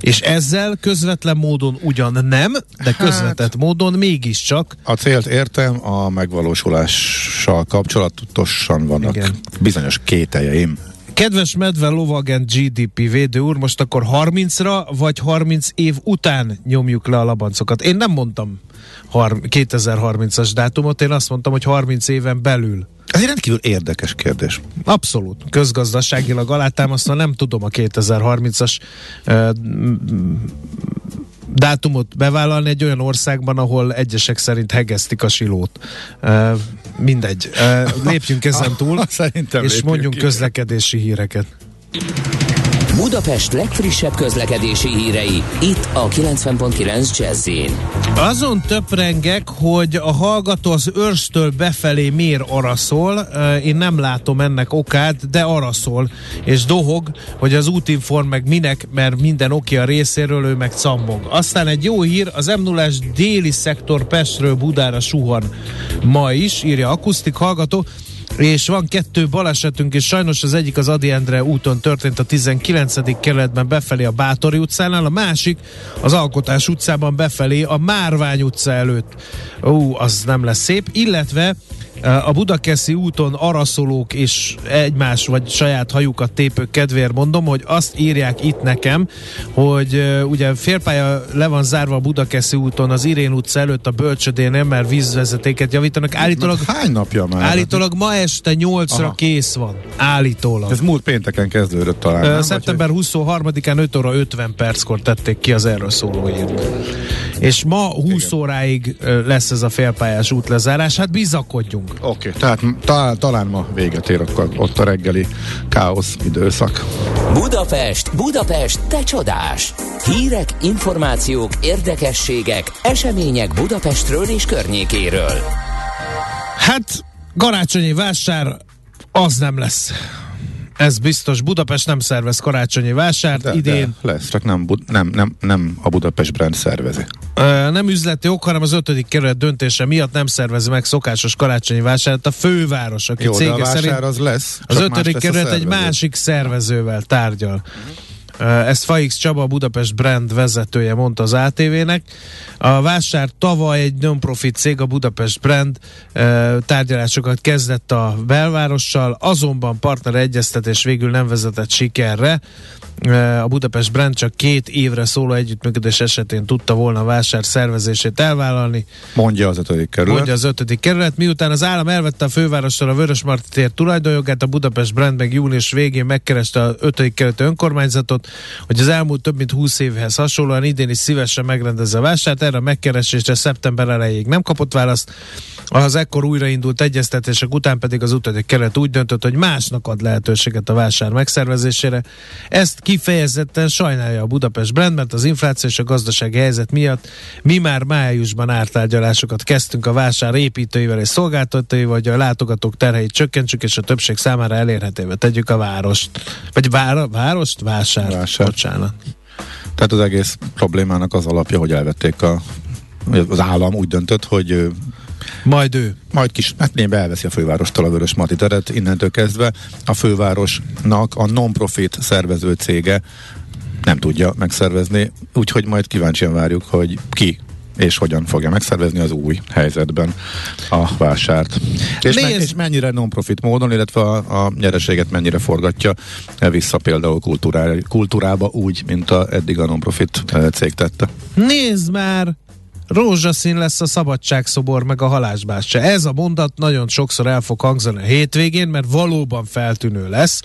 És ezzel közvetlen módon ugyan nem, de hát, közvetett módon mégiscsak. A célt értem, a megvalósulással kapcsolatosan vannak Igen. bizonyos kételjeim. Kedves medve lovagent GDP védő úr, most akkor 30-ra vagy 30 év után nyomjuk le a labancokat. Én nem mondtam 2030-as dátumot, én azt mondtam, hogy 30 éven belül. Ez egy rendkívül érdekes kérdés. Abszolút. Közgazdaságilag alátámasztva nem tudom a 2030-as uh, dátumot bevállalni egy olyan országban, ahol egyesek szerint hegesztik a silót. Uh, mindegy. Lépjünk ezen túl, és mondjunk ki. közlekedési híreket. Budapest legfrissebb közlekedési hírei, itt a 90.9 jazz Azon töprengek, hogy a hallgató az őrstől befelé miért araszol, én nem látom ennek okát, de araszol, és dohog, hogy az útinform meg minek, mert minden oké a részéről, ő meg cammog. Aztán egy jó hír, az m 0 déli szektor Pestről Budára suhan ma is, írja akusztik hallgató, és van kettő balesetünk, és sajnos az egyik az Adi Endre úton történt a 19. kerületben befelé a Bátori utcánál, a másik az Alkotás utcában befelé a Márvány utca előtt. Ú, az nem lesz szép, illetve A Budakeszi úton araszolók és egymás vagy saját hajukat tépők kedvéért mondom, hogy azt írják itt nekem, hogy ugye félpálya le van zárva a Budakeszi úton az Irén utca előtt a bölcsödénél, mert vízvezetéket javítanak. Állítólag, Hány napja már? állítólag ma este 8-ra kész van. Állítólag. Ez múlt pénteken kezdődött talán. Uh, szeptember 23-án 5 óra 50 perckor tették ki az erről szóló hírt. És ma 20 Igen. óráig lesz ez a félpályás útlezárás, hát bizakodjunk. Oké, okay, tehát talán, talán ma véget ér akkor ott a reggeli káosz időszak. Budapest, Budapest, te csodás! Hírek, információk, érdekességek, események Budapestről és környékéről. Hát, karácsonyi vásár az nem lesz. Ez biztos. Budapest nem szervez karácsonyi vásárt de, idén. De lesz, csak nem, nem, nem, nem a Budapest brand szervezi. Nem üzleti ok, hanem az ötödik kerület döntése miatt nem szervezi meg szokásos karácsonyi vásárt a főváros, aki Jó, cége de a szerint az lesz. Az ötödik kerület egy másik szervezővel tárgyal. Uh-huh. Ezt Faix Csaba, Budapest brand vezetője mondta az ATV-nek. A vásár tavaly egy non-profit cég, a Budapest brand tárgyalásokat kezdett a belvárossal, azonban partner egyeztetés végül nem vezetett sikerre a Budapest Brand csak két évre szóló együttműködés esetén tudta volna a vásár szervezését elvállalni. Mondja az ötödik kerület. Mondja az ötödik kerület. Miután az állam elvette a fővárostól a Vörösmarty tér tulajdonjogát, a Budapest Brand meg június végén megkereste a ötödik kerület önkormányzatot, hogy az elmúlt több mint 20 évhez hasonlóan idén is szívesen megrendezze a vásárt. Erre a megkeresésre szeptember elejéig nem kapott választ. Az ekkor újraindult egyeztetések után pedig az ötödik kerület úgy döntött, hogy másnak ad lehetőséget a vásár megszervezésére. Ezt kifejezetten sajnálja a Budapest brand, mert az infláció és a gazdasági helyzet miatt mi már májusban ártárgyalásokat kezdtünk a vásár építőivel és szolgáltatóival, hogy a látogatók terheit csökkentsük, és a többség számára elérhetővé tegyük a várost. Vagy vár, várost? Vásár. Vásár. Bocsánat. Tehát az egész problémának az alapja, hogy elvették a az állam úgy döntött, hogy majd ő. Majd kis, hát némbe elveszi a fővárostól a Vörös Mati teret, innentől kezdve a fővárosnak a non-profit szervező cége nem tudja megszervezni, úgyhogy majd kíváncsian várjuk, hogy ki és hogyan fogja megszervezni az új helyzetben a vásárt. És, men- és mennyire non-profit módon, illetve a, a nyereséget mennyire forgatja vissza például kultúrába úgy, mint a, eddig a non-profit eh, cég tette. Nézd már! Rózsaszín lesz a szabadságszobor, meg a halásbástya. Ez a mondat nagyon sokszor el fog hangzani a hétvégén, mert valóban feltűnő lesz,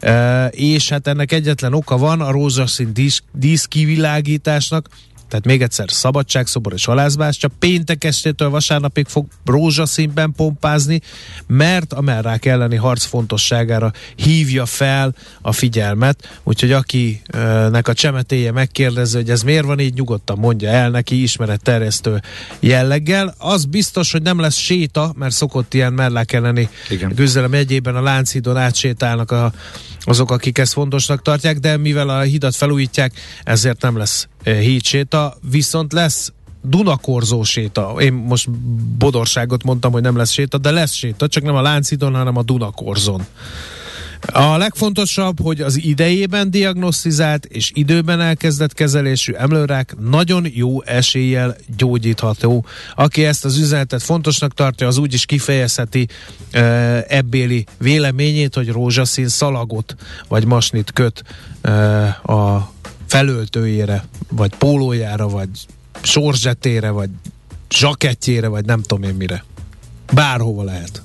e, és hát ennek egyetlen oka van a rózsaszín dísz, díszkivilágításnak, tehát még egyszer, szabadságszobor és csak péntek estétől vasárnapig fog rózsaszínben pompázni, mert a merrák elleni harc fontosságára hívja fel a figyelmet, úgyhogy akinek a csemetéje megkérdezi, hogy ez miért van így, nyugodtan mondja el neki ismeretterjesztő jelleggel. Az biztos, hogy nem lesz séta, mert szokott ilyen merrák elleni küzdelem egyében a Lánchídon átsétálnak a azok, akik ezt fontosnak tartják, de mivel a hidat felújítják, ezért nem lesz eh, hídséta, viszont lesz Dunakorzó séta. Én most bodorságot mondtam, hogy nem lesz séta, de lesz séta, csak nem a Láncidon, hanem a Dunakorzon. A legfontosabb, hogy az idejében diagnosztizált és időben elkezdett kezelésű emlőrák nagyon jó eséllyel gyógyítható. Aki ezt az üzenetet fontosnak tartja, az úgy is kifejezheti e, ebbéli véleményét, hogy rózsaszín szalagot vagy masnit köt e, a felöltőjére, vagy pólójára, vagy sorzsetére, vagy zsakettjére, vagy nem tudom én mire. Bárhova lehet.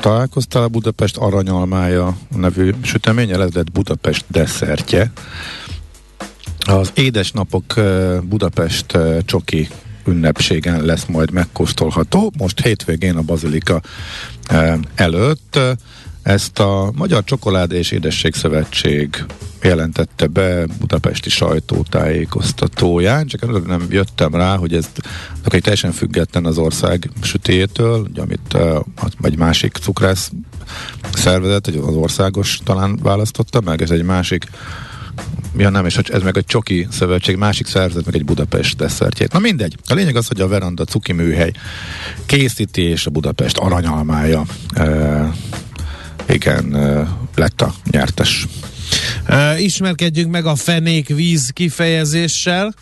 Találkoztál a Budapest aranyalmája nevű süteménye, ez lett Budapest desszertje. Az édesnapok Budapest csoki ünnepségen lesz majd megkóstolható. Most hétvégén a Bazilika előtt ezt a Magyar Csokolád és Édesség Szövetség jelentette be budapesti sajtótájékoztatóján, csak nem jöttem rá, hogy ez egy teljesen független az ország sütéjétől, amit uh, egy másik cukrász szervezet, az országos talán választotta meg, ez egy másik Ja nem, és ez meg egy csoki szövetség, másik szervezet, meg egy Budapest desszertjét. Na mindegy. A lényeg az, hogy a Veranda cuki műhely készíti, és a Budapest aranyalmája uh, igen, lett a nyertes. Ismerkedjünk meg a fenék víz kifejezéssel.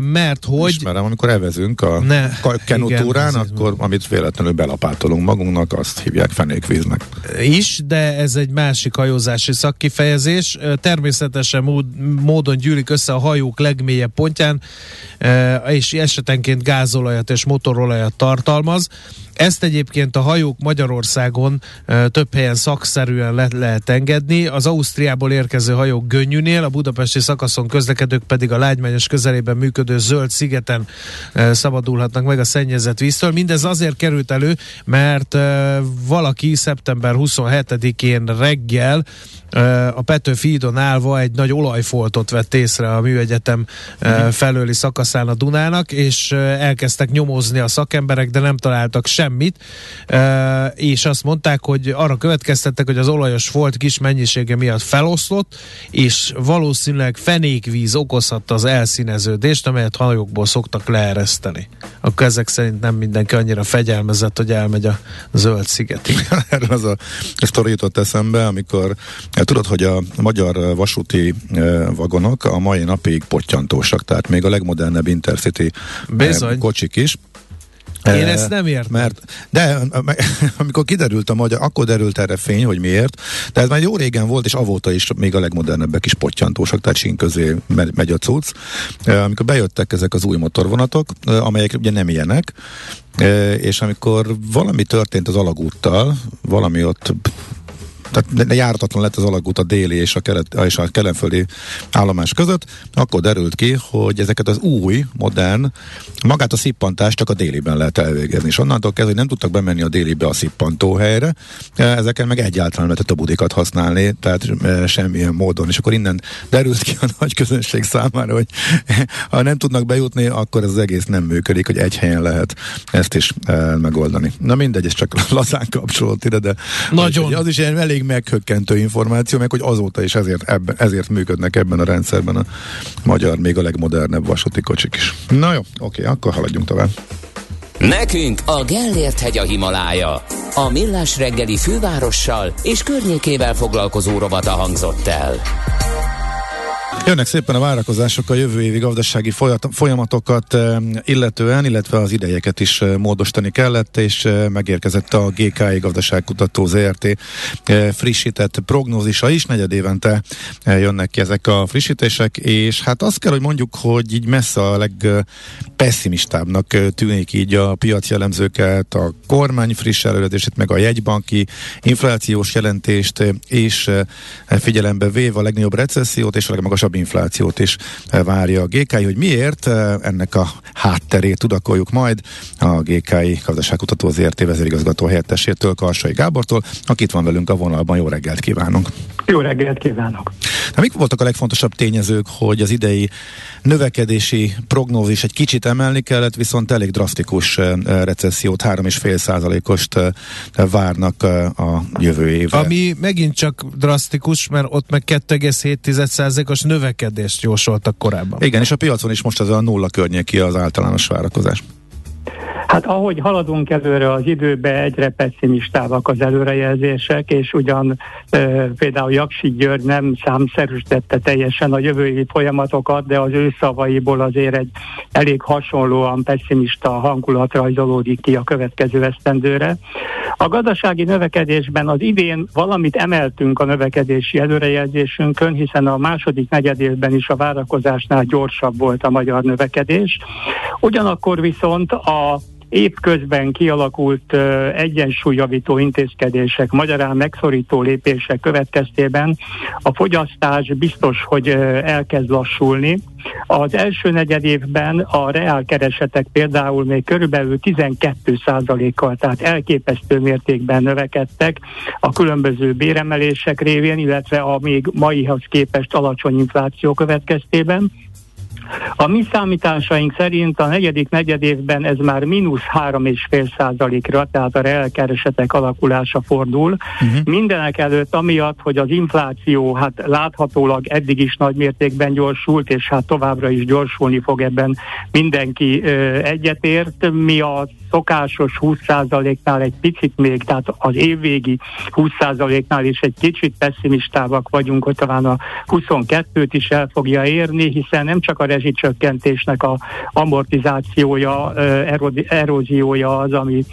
mert hogy... Ismerem, amikor evezünk a ne, kenutúrán, akkor amit véletlenül belapátolunk magunknak, azt hívják fenékvíznek. Is, de ez egy másik hajózási szakkifejezés. Természetesen mód, módon gyűlik össze a hajók legmélyebb pontján, és esetenként gázolajat és motorolajat tartalmaz. Ezt egyébként a hajók Magyarországon több helyen szakszerűen le lehet engedni. Az Ausztriából érkező hajók Gönnyűnél, a budapesti szakaszon közlekedők pedig a lágymányos közelében működő zöld szigeten szabadulhatnak meg a szennyezett víztől. Mindez azért került elő, mert valaki szeptember 27-én reggel a Petőfi hídon állva egy nagy olajfoltot vett észre a műegyetem felőli szakaszán a Dunának, és elkezdtek nyomozni a szakemberek, de nem találtak semmit, és azt mondták, hogy arra következtettek, hogy az olajos folt kis mennyisége miatt feloszlott, és valószínűleg fenékvíz okozhatta az elszíneződést, amelyet hajókból szoktak leereszteni. Akkor ezek szerint nem mindenki annyira fegyelmezett, hogy elmegy a zöld szigetig. Erről az a sztori jutott eszembe, amikor Tudod, hogy a magyar vasúti vagonok a mai napig pottyantósak, tehát még a legmodernebb Intercity Bizony. kocsik is. Én ezt nem értem. Mert, de amikor kiderült a magyar, akkor derült erre fény, hogy miért, de ez már jó régen volt, és avóta is még a legmodernebbek is pottyantósak, tehát sín közé megy a cucc. Amikor bejöttek ezek az új motorvonatok, amelyek ugye nem ilyenek, és amikor valami történt az alagúttal, valami ott tehát járhatatlan lett az alagút a déli és a, kelet, és a kelenföldi állomás között, akkor derült ki, hogy ezeket az új, modern, magát a szippantást csak a déliben lehet elvégezni. És onnantól kezdve, hogy nem tudtak bemenni a délibe a szippantó helyre, ezeken meg egyáltalán lehetett a budikat használni, tehát e, semmilyen módon. És akkor innen derült ki a nagy közönség számára, hogy ha nem tudnak bejutni, akkor ez az egész nem működik, hogy egy helyen lehet ezt is e, megoldani. Na mindegy, ez csak lazán kapcsolódott ide, de Nagyon. Az is elég elég meghökkentő információ, meg hogy azóta is ezért, ebben, ezért működnek ebben a rendszerben a magyar, még a legmodernebb vasúti kocsik is. Na jó, oké, akkor haladjunk tovább. Nekünk a Gellért hegy a Himalája. A Millás reggeli fővárossal és környékével foglalkozó rovata hangzott el. Jönnek szépen a várakozások a jövő évi gazdasági folyamatokat illetően, illetve az idejeket is módosítani kellett, és megérkezett a GKI Gazdaságkutató ZRT frissített prognózisa is, negyed évente jönnek ki ezek a frissítések, és hát azt kell, hogy mondjuk, hogy így messze a legpesszimistábbnak tűnik így a piaci jellemzőket, a kormány friss előredését, meg a jegybanki inflációs jelentést, és figyelembe véve a legnagyobb recessziót és a legmagasabb magasabb inflációt is várja a GKI, hogy miért eh, ennek a hátterét tudakoljuk majd a GKI gazdaságkutató ZRT vezérigazgató helyettesétől, Karsai Gábortól, aki van velünk a vonalban. Jó reggelt kívánunk! Jó reggelt kívánok! Na, mik voltak a legfontosabb tényezők, hogy az idei növekedési prognózis egy kicsit emelni kellett, viszont elég drasztikus eh, recessziót, 3,5 százalékost várnak a jövő évre. Ami megint csak drasztikus, mert ott meg 2,7 százalékos növekedést jósoltak korábban. Igen, és a piacon is most az a nulla környéki az általános várakozás. Hát ahogy haladunk előre az időbe, egyre pessimistábbak az előrejelzések, és ugyan e, például Jaksi György nem számszerűsítette teljesen a jövői folyamatokat, de az ő szavaiból azért egy elég hasonlóan pessimista hangulat rajzolódik ki a következő esztendőre. A gazdasági növekedésben az idén valamit emeltünk a növekedési előrejelzésünkön, hiszen a második negyedévben is a várakozásnál gyorsabb volt a magyar növekedés. Ugyanakkor viszont a évközben kialakult uh, egyensúlyjavító intézkedések, magyarán megszorító lépések következtében a fogyasztás biztos, hogy elkezd lassulni. Az első negyed évben a reálkeresetek például még körülbelül 12%-kal, tehát elképesztő mértékben növekedtek a különböző béremelések révén, illetve a még maihoz képest alacsony infláció következtében. A mi számításaink szerint a negyedik negyedévben ez már mínusz 3,5 százalékra, tehát a reálkeresetek alakulása fordul. Uh-huh. Mindenek előtt amiatt, hogy az infláció hát láthatólag eddig is nagy mértékben gyorsult, és hát továbbra is gyorsulni fog ebben mindenki ö, egyetért. Mi a szokásos 20%-nál egy picit még, tehát az évvégi 20%-nál is egy kicsit pessimistábbak vagyunk, hogy talán a 22-t is el fogja érni, hiszen nem csak a rezsicsökkentésnek a amortizációja, eróziója az, ami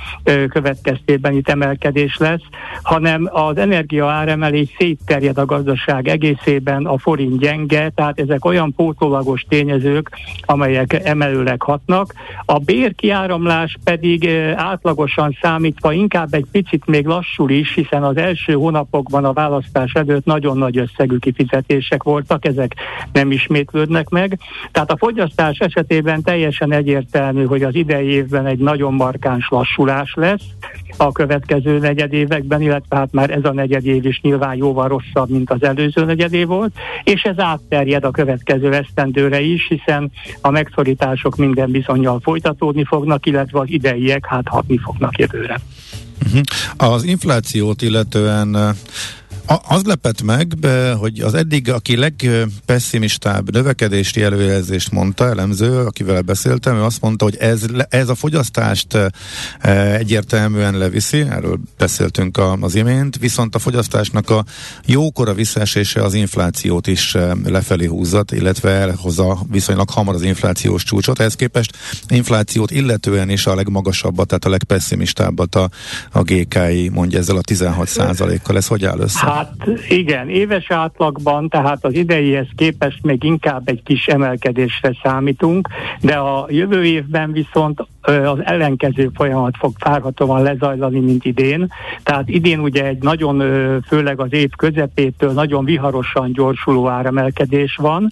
következtében itt emelkedés lesz, hanem az energia áremelés szétterjed a gazdaság egészében, a forint gyenge, tehát ezek olyan pótolagos tényezők, amelyek emelőleg hatnak. A bérkiáramlás pedig átlagosan számítva inkább egy picit még lassul is, hiszen az első hónapokban a választás előtt nagyon nagy összegű kifizetések voltak, ezek nem ismétlődnek meg. Tehát a fogyasztás esetében teljesen egyértelmű, hogy az idei évben egy nagyon markáns lassulás lesz a következő negyedévekben, illetve hát már ez a negyedév is nyilván jóval rosszabb, mint az előző negyedév volt, és ez átterjed a következő esztendőre is, hiszen a megszorítások minden bizonyal folytatódni fognak, illetve az ideiek hát hatni fognak jövőre. Uh-huh. Az inflációt illetően az lepett meg, hogy az eddig, aki legpesszimistább növekedési előjelzést mondta, elemző, akivel beszéltem, ő azt mondta, hogy ez, ez a fogyasztást egyértelműen leviszi, erről beszéltünk az imént, viszont a fogyasztásnak a jókora visszaesése az inflációt is lefelé húzzat, illetve elhozza viszonylag hamar az inflációs csúcsot. Ehhez képest inflációt illetően is a legmagasabbat, tehát a legpesszimistábbat a, a GKI mondja ezzel a 16 kal Ez hogy áll össze? Hát igen, éves átlagban, tehát az ideihez képest még inkább egy kis emelkedésre számítunk, de a jövő évben viszont az ellenkező folyamat fog várhatóan lezajlani, mint idén. Tehát idén ugye egy nagyon, főleg az év közepétől nagyon viharosan gyorsuló áremelkedés van.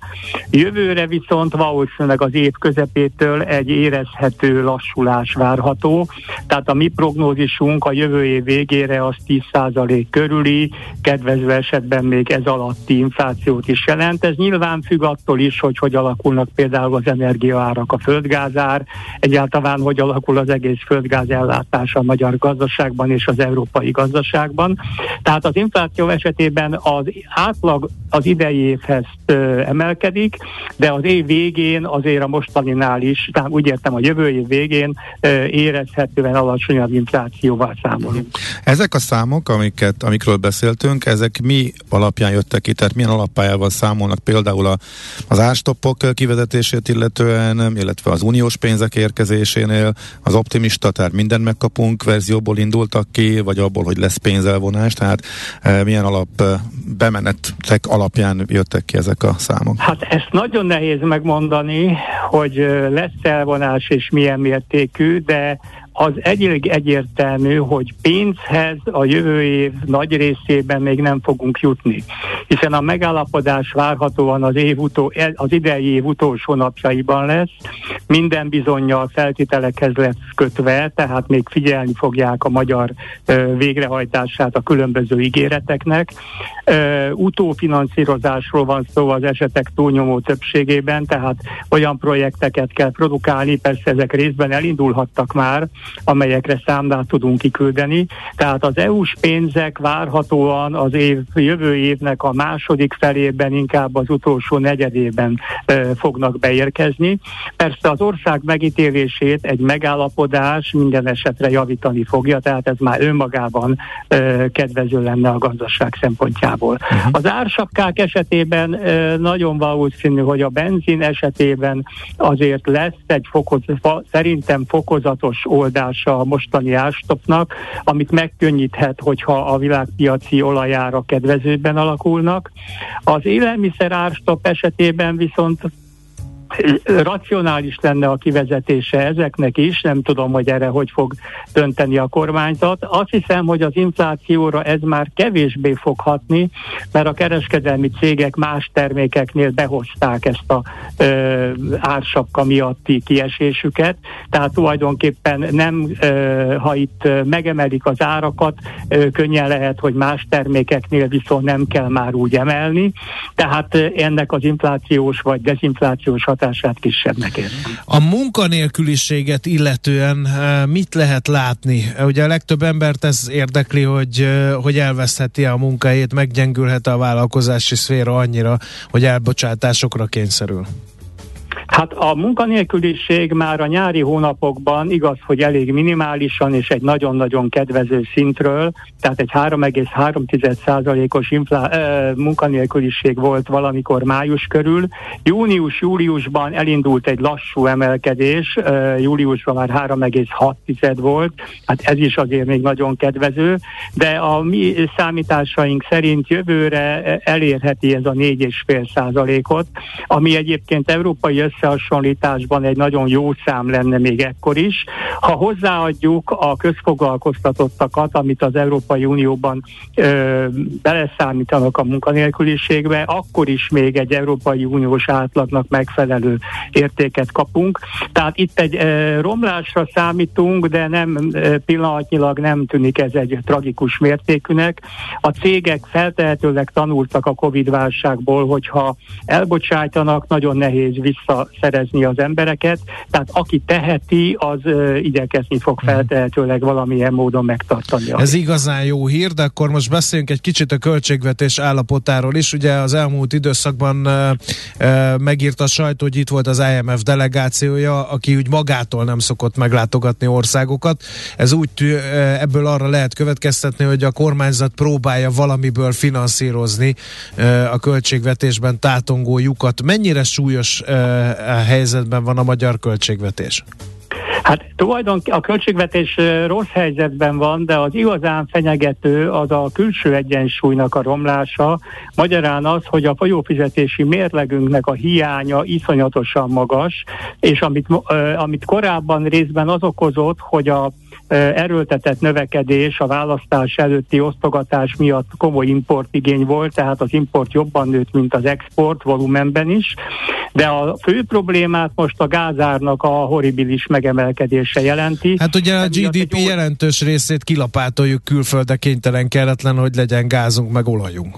Jövőre viszont valószínűleg az év közepétől egy érezhető lassulás várható. Tehát a mi prognózisunk a jövő év végére az 10% körüli, kedvező esetben még ez alatti inflációt is jelent. Ez nyilván függ attól is, hogy hogy alakulnak például az energiaárak, a földgázár, egyáltalán hogy alakul az egész földgáz ellátása a magyar gazdaságban és az európai gazdaságban. Tehát az infláció esetében az átlag az idei évhez emelkedik, de az év végén azért a mostaninál is, tehát úgy értem a jövő év végén érezhetően alacsonyabb inflációval számolunk. Ezek a számok, amiket, amikről beszéltünk, ezek mi alapján jöttek ki, tehát milyen alapájával számolnak? Például a, az árstoppok kivezetését illetően, illetve az uniós pénzek érkezésénél, az optimista, tehát minden megkapunk verzióból indultak ki, vagy abból, hogy lesz pénzelvonás, tehát e, milyen alap e, bemenetek alapján jöttek ki ezek a számok? Hát ezt nagyon nehéz megmondani, hogy e, lesz elvonás és milyen mértékű, de az egyébként egyértelmű, hogy pénzhez a jövő év nagy részében még nem fogunk jutni, hiszen a megállapodás várhatóan az, év utó, az idei év utolsó napjaiban lesz, minden bizonyal feltételekhez lesz kötve, tehát még figyelni fogják a magyar ö, végrehajtását a különböző ígéreteknek. Ö, utófinanszírozásról van szó az esetek túlnyomó többségében, tehát olyan projekteket kell produkálni, persze ezek részben elindulhattak már, amelyekre számlát tudunk kiküldeni. Tehát az EU-s pénzek várhatóan az év, jövő évnek a második felében, inkább az utolsó negyedében e, fognak beérkezni. Persze az ország megítélését egy megállapodás minden esetre javítani fogja, tehát ez már önmagában e, kedvező lenne a gazdaság szempontjából. Uh-huh. Az ársapkák esetében e, nagyon valószínű, hogy a benzin esetében azért lesz egy fokoz, szerintem fokozatos oldal hatása a mostani árstopnak, amit megkönnyíthet, hogyha a világpiaci olajára kedvezőben alakulnak. Az élelmiszer árstop esetében viszont racionális lenne a kivezetése ezeknek is, nem tudom, hogy erre hogy fog dönteni a kormányzat. Azt hiszem, hogy az inflációra ez már kevésbé fog hatni, mert a kereskedelmi cégek más termékeknél behozták ezt a ö, ársapka miatti kiesésüket, tehát tulajdonképpen nem, ö, ha itt megemelik az árakat, ö, könnyen lehet, hogy más termékeknél viszont nem kell már úgy emelni, tehát ennek az inflációs vagy dezinflációs hatását kisebbnek érzem. A munkanélküliséget illetően eh, mit lehet látni? Ugye a legtöbb embert ez érdekli, hogy, eh, hogy elvesztheti a munkahelyét, meggyengülhet a vállalkozási szféra annyira, hogy elbocsátásokra kényszerül. Hát a munkanélküliség már a nyári hónapokban igaz, hogy elég minimálisan és egy nagyon-nagyon kedvező szintről, tehát egy 3,3%-os inflá- munkanélküliség volt valamikor május körül. Június-júliusban elindult egy lassú emelkedés, júliusban már 3,6 volt, hát ez is azért még nagyon kedvező, de a mi számításaink szerint jövőre elérheti ez a 4,5 százalékot, ami egyébként európai összehasonlításban egy nagyon jó szám lenne még ekkor is. Ha hozzáadjuk a közfoglalkoztatottakat, amit az Európai Unióban ö, beleszámítanak a munkanélküliségbe, akkor is még egy Európai Uniós átlagnak megfelelő értéket kapunk. Tehát itt egy ö, romlásra számítunk, de nem ö, pillanatnyilag nem tűnik ez egy tragikus mértékűnek. A cégek feltehetőleg tanultak a Covid válságból, hogyha elbocsájtanak, nagyon nehéz visszaszerezni az embereket, tehát aki teheti, az uh, igyekezni fog mhm. feltehetőleg valamilyen módon megtartani. Ez igazán jó hír, de akkor most beszéljünk egy kicsit a költségvetés állapotáról is. Ugye az elmúlt időszakban megírta a sajtó, hogy itt volt az IMF delegációja, aki úgy magától nem szokott meglátogatni országokat. Ez úgy ebből arra lehet következtetni, hogy a kormányzat próbálja valamiből finanszírozni a költségvetésben tátongó lyukat. Mennyire súlyos helyzetben van a magyar költségvetés? Hát tulajdon a költségvetés rossz helyzetben van, de az igazán fenyegető az a külső egyensúlynak a romlása. Magyarán az, hogy a folyófizetési mérlegünknek a hiánya iszonyatosan magas, és amit, amit korábban részben az okozott, hogy a erőltetett növekedés a választás előtti osztogatás miatt komoly importigény volt, tehát az import jobban nőtt, mint az export volumenben is, de a fő problémát most a gázárnak a horribilis megemelkedése jelenti. Hát ugye a GDP egy... jelentős részét kilapátoljuk külföldre kénytelen kelletlen, hogy legyen gázunk meg olajunk.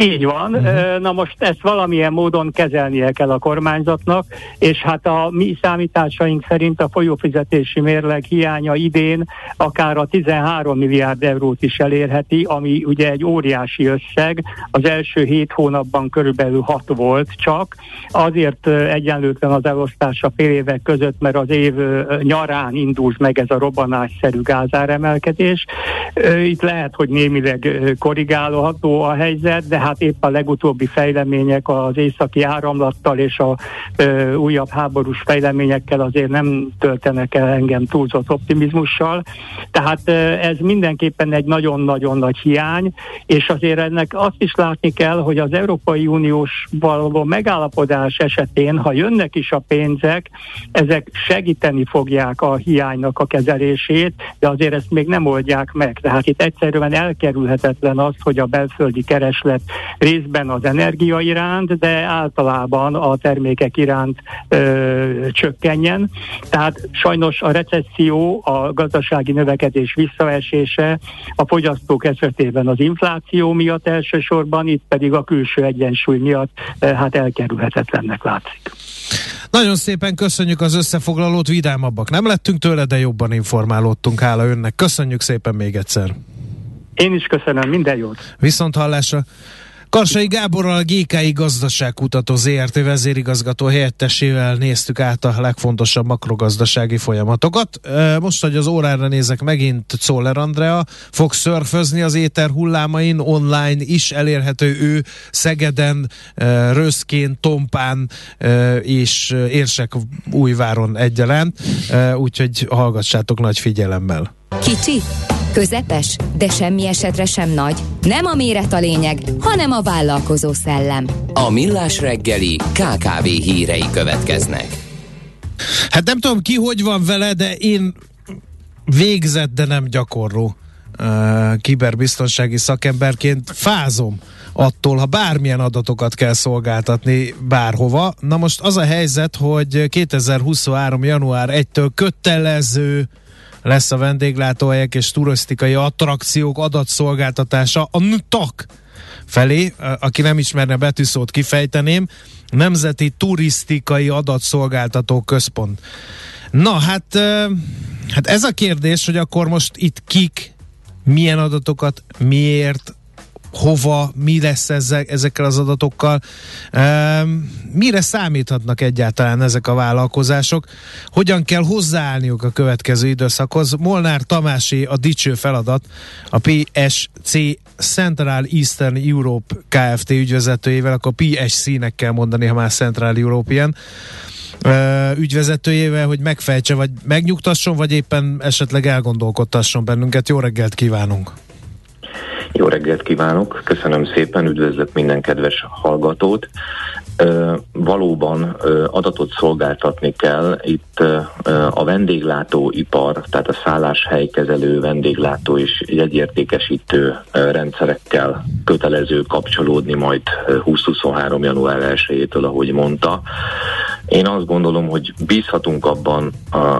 Így van. Uh-huh. Na most ezt valamilyen módon kezelnie kell a kormányzatnak, és hát a mi számításaink szerint a folyófizetési mérleg hiánya idén akár a 13 milliárd eurót is elérheti, ami ugye egy óriási összeg. Az első hét hónapban körülbelül 6 volt csak. Azért egyenlőtlen az elosztása fél évek között, mert az év nyarán indult meg ez a robbanásszerű gázáremelkedés. Itt lehet, hogy némileg korrigálható a helyzet, de hát épp a legutóbbi fejlemények az északi áramlattal és a ö, újabb háborús fejleményekkel azért nem töltenek el engem túlzott optimizmussal. Tehát ö, ez mindenképpen egy nagyon-nagyon nagy hiány, és azért ennek azt is látni kell, hogy az Európai Uniós való megállapodás esetén, ha jönnek is a pénzek, ezek segíteni fogják a hiánynak a kezelését, de azért ezt még nem oldják meg. Tehát itt egyszerűen elkerülhetetlen az, hogy a belföldi kereslet részben az energia iránt, de általában a termékek iránt ö, csökkenjen. Tehát sajnos a recesszió, a gazdasági növekedés visszaesése a fogyasztók esetében az infláció miatt elsősorban, itt pedig a külső egyensúly miatt hát elkerülhetetlennek látszik. Nagyon szépen köszönjük az összefoglalót, vidámabbak nem lettünk tőle, de jobban informálódtunk, hála önnek. Köszönjük szépen még egyszer. Én is köszönöm, minden jót. Viszont hallásra. Karsai Gáborral a GKI gazdaságkutató ZRT vezérigazgató helyettesével néztük át a legfontosabb makrogazdasági folyamatokat. Most, hogy az órára nézek, megint Czoller Andrea fog szörfözni az éter hullámain, online is elérhető ő Szegeden, Röszkén, Tompán és Érsek újváron egyaránt, úgyhogy hallgassátok nagy figyelemmel. Kicsi Közepes, de semmi esetre sem nagy. Nem a méret a lényeg, hanem a vállalkozó szellem. A Millás reggeli KKV hírei következnek. Hát nem tudom ki, hogy van vele, de én végzett, de nem gyakorló uh, kiberbiztonsági szakemberként fázom attól, ha bármilyen adatokat kell szolgáltatni bárhova. Na most az a helyzet, hogy 2023. január 1-től kötelező lesz a vendéglátóhelyek és turisztikai attrakciók adatszolgáltatása a NTAK felé, aki nem ismerne betűszót kifejteném, Nemzeti Turisztikai Adatszolgáltató Központ. Na, hát, hát ez a kérdés, hogy akkor most itt kik, milyen adatokat, miért, hova, mi lesz ezek, ezekkel az adatokkal, mire számíthatnak egyáltalán ezek a vállalkozások, hogyan kell hozzáállniuk a következő időszakhoz. Molnár Tamási a dicső feladat a PSC Central Eastern Europe Kft. ügyvezetőjével, akkor PSC-nek kell mondani, ha már Central European ügyvezetőjével, hogy megfejtse, vagy megnyugtasson, vagy éppen esetleg elgondolkodtasson bennünket. Jó reggelt kívánunk! Jó reggelt kívánok, köszönöm szépen, üdvözlök minden kedves hallgatót. Valóban adatot szolgáltatni kell. Itt a vendéglátóipar, tehát a szálláshelykezelő, vendéglátó és jegyértékesítő rendszerekkel kötelező kapcsolódni majd 2023. január 1-től, ahogy mondta. Én azt gondolom, hogy bízhatunk abban,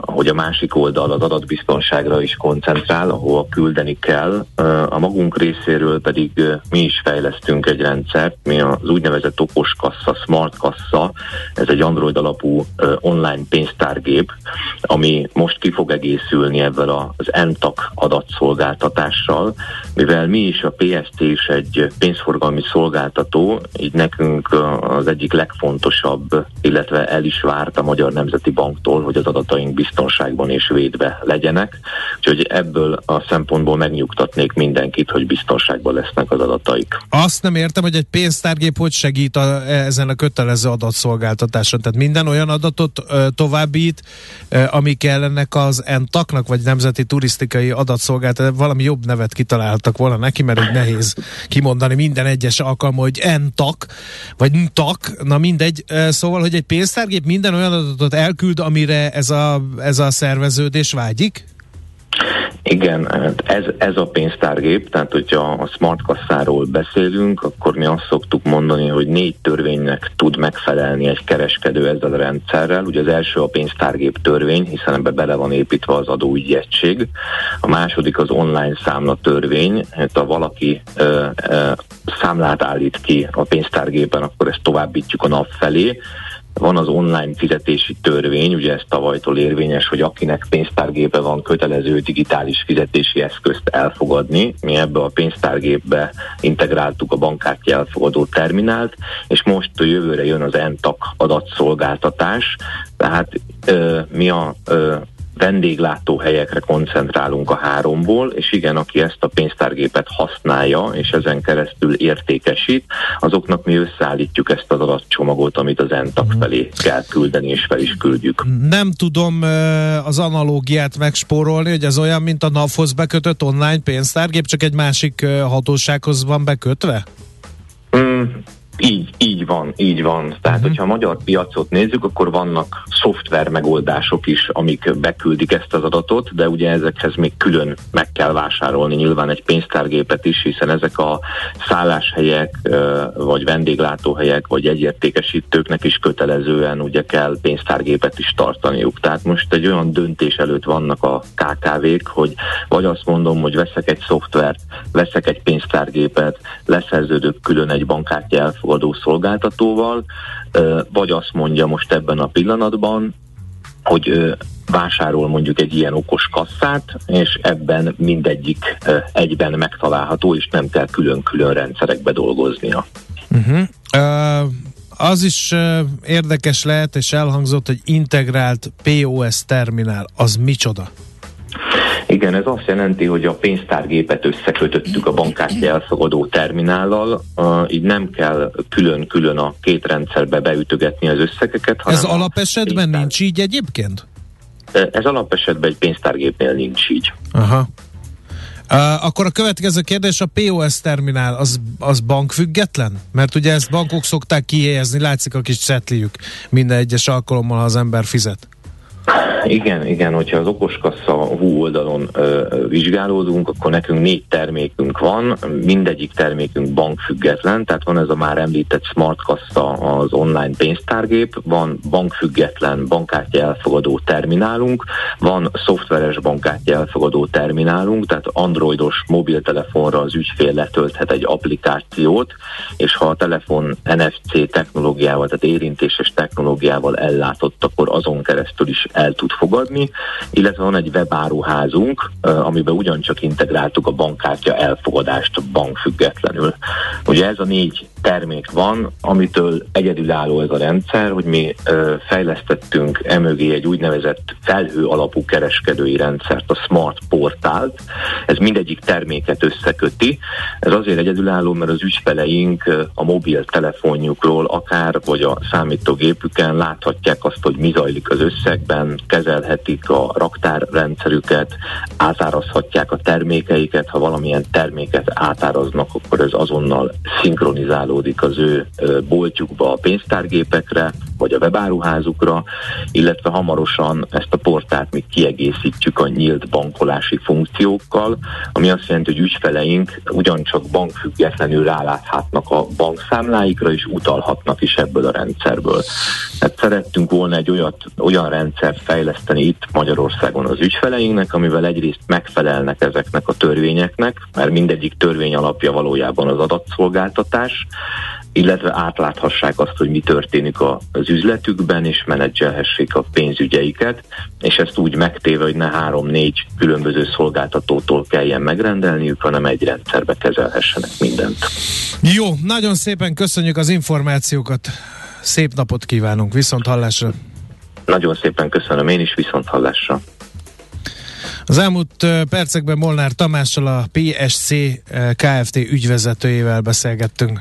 hogy a másik oldal az adatbiztonságra is koncentrál, ahol küldeni kell. A magunk részéről pedig mi is fejlesztünk egy rendszert, mi az úgynevezett okos kassa, smart kassa, ez egy Android alapú online pénztárgép, ami most ki fog egészülni ebben az NTAC adatszolgáltatással, mivel mi is a PST is egy pénzforgalmi szolgáltató, így nekünk az egyik legfontosabb, illetve el is várt a Magyar Nemzeti Banktól, hogy az adataink biztonságban és védve legyenek. Úgyhogy ebből a szempontból megnyugtatnék mindenkit, hogy biztonságban lesznek az adataik. Azt nem értem, hogy egy pénztárgép hogy segít a, ezen a kötelező adatszolgáltatáson. Tehát minden olyan adatot továbbít, ami kell ennek az ENTAK-nak, vagy Nemzeti Turisztikai Adatszolgáltatás, valami jobb nevet kitaláltak volna neki, mert így nehéz kimondani minden egyes alkalma, hogy ENTAK, vagy NTAK, na mindegy. Szóval, hogy egy pénztár számítógép minden olyan adatot elküld, amire ez a, ez a szerveződés vágyik? Igen, hát ez, ez a pénztárgép, tehát hogyha a smart kasszáról beszélünk, akkor mi azt szoktuk mondani, hogy négy törvénynek tud megfelelni egy kereskedő ezzel a rendszerrel. Ugye az első a pénztárgép törvény, hiszen ebbe bele van építve az adóügyi egység. A második az online számla törvény, hát ha valaki ö, ö, számlát állít ki a pénztárgépen, akkor ezt továbbítjuk a nap felé van az online fizetési törvény, ugye ez tavalytól érvényes, hogy akinek pénztárgépe van, kötelező digitális fizetési eszközt elfogadni. Mi ebbe a pénztárgépbe integráltuk a bankkártya elfogadó terminált, és most jövőre jön az NTAC adatszolgáltatás, tehát ö, mi a ö, vendéglátóhelyekre koncentrálunk a háromból, és igen, aki ezt a pénztárgépet használja, és ezen keresztül értékesít, azoknak mi összeállítjuk ezt az adatcsomagot, amit az ENTAK mhm. felé kell küldeni, és fel is küldjük. Nem tudom az analógiát megspórolni, hogy ez olyan, mint a NAV-hoz bekötött online pénztárgép, csak egy másik hatósághoz van bekötve? Mm, így, így van, így van. Tehát, uh-huh. hogyha a magyar piacot nézzük, akkor vannak szoftver megoldások is, amik beküldik ezt az adatot, de ugye ezekhez még külön meg kell vásárolni nyilván egy pénztárgépet is, hiszen ezek a szálláshelyek, vagy vendéglátóhelyek, vagy egyértékesítőknek is kötelezően ugye kell pénztárgépet is tartaniuk. Tehát most egy olyan döntés előtt vannak a KKV-k, hogy vagy azt mondom, hogy veszek egy szoftvert, veszek egy pénztárgépet, leszerződök külön egy bankkártya elfogadásra, befogadó szolgáltatóval, vagy azt mondja most ebben a pillanatban, hogy vásárol mondjuk egy ilyen okos kasszát, és ebben mindegyik egyben megtalálható, és nem kell külön-külön rendszerekbe dolgoznia. Uh-huh. Uh, az is uh, érdekes lehet, és elhangzott, hogy integrált POS terminál. Az micsoda? Igen, ez azt jelenti, hogy a pénztárgépet összekötöttük a bankkártya elfogadó terminállal, így nem kell külön-külön a két rendszerbe beütögetni az összegeket. Ez alapesetben pénztár... nincs így egyébként? Ez alapesetben egy pénztárgépnél nincs így. Aha. Uh, akkor a következő kérdés, a POS terminál az, az bankfüggetlen? Mert ugye ezt bankok szokták kihelyezni, látszik a kis cetliük minden egyes alkalommal, ha az ember fizet. Igen, igen, hogyha az okoskassa hú oldalon ö, vizsgálódunk, akkor nekünk négy termékünk van, mindegyik termékünk bankfüggetlen, tehát van ez a már említett smart kassa az online pénztárgép, van bankfüggetlen bankkártya elfogadó terminálunk, van szoftveres bankkártya elfogadó terminálunk, tehát androidos mobiltelefonra az ügyfél letölthet egy applikációt, és ha a telefon NFC technológiával, tehát érintéses technológiával ellátott, akkor azon keresztül is el tud tud fogadni, illetve van egy webáruházunk, amiben ugyancsak integráltuk a bankkártya elfogadást bankfüggetlenül. Ugye ez a négy termék van, amitől egyedülálló ez a rendszer, hogy mi ö, fejlesztettünk emögé egy úgynevezett felhő alapú kereskedői rendszert, a Smart Portált. Ez mindegyik terméket összeköti. Ez azért egyedülálló, mert az ügyfeleink a mobiltelefonjukról akár, vagy a számítógépüken láthatják azt, hogy mi zajlik az összegben, kezelhetik a raktárrendszerüket, átárazhatják a termékeiket, ha valamilyen terméket átáraznak, akkor ez azonnal szinkronizál integrálódik az ő boltjukba, a pénztárgépekre, vagy a webáruházukra, illetve hamarosan ezt a portált még kiegészítjük a nyílt bankolási funkciókkal, ami azt jelenti, hogy ügyfeleink ugyancsak bankfüggetlenül ráláthatnak a bankszámláikra, és utalhatnak is ebből a rendszerből. Hát szerettünk volna egy olyat, olyan rendszert fejleszteni itt Magyarországon az ügyfeleinknek, amivel egyrészt megfelelnek ezeknek a törvényeknek, mert mindegyik törvény alapja valójában az adatszolgáltatás, illetve átláthassák azt, hogy mi történik az üzletükben, és menedzselhessék a pénzügyeiket, és ezt úgy megtéve, hogy ne három-négy különböző szolgáltatótól kelljen megrendelniük, hanem egy rendszerbe kezelhessenek mindent. Jó, nagyon szépen köszönjük az információkat, szép napot kívánunk, viszont hallásra! Nagyon szépen köszönöm én is, viszont hallásra! Az elmúlt percekben Molnár Tamással a PSC Kft. ügyvezetőjével beszélgettünk.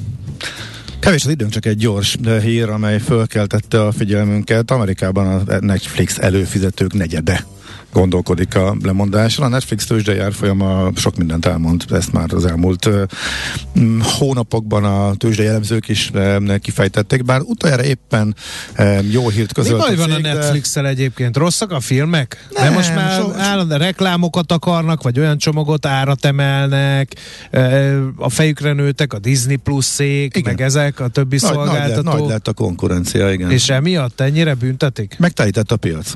Kevés az időnk, csak egy gyors hír, amely fölkeltette a figyelmünket. Amerikában a Netflix előfizetők negyede gondolkodik a lemondásra. A Netflix tőzsdei árfolyama sok mindent elmond, ezt már az elmúlt hónapokban a tőzsdei elemzők is kifejtették, bár utoljára éppen jó hírt közölt. Mi baj van a Netflix-el egyébként? Rosszak a filmek? Nem, De most már so, állandó reklámokat akarnak, vagy olyan csomagot árat emelnek, a fejükre nőtek a Disney Plus-szék, meg ezek, a többi nagy, szolgáltatók. Nagy, nagy lett a konkurencia, igen. És emiatt ennyire büntetik? Megtelített a piac.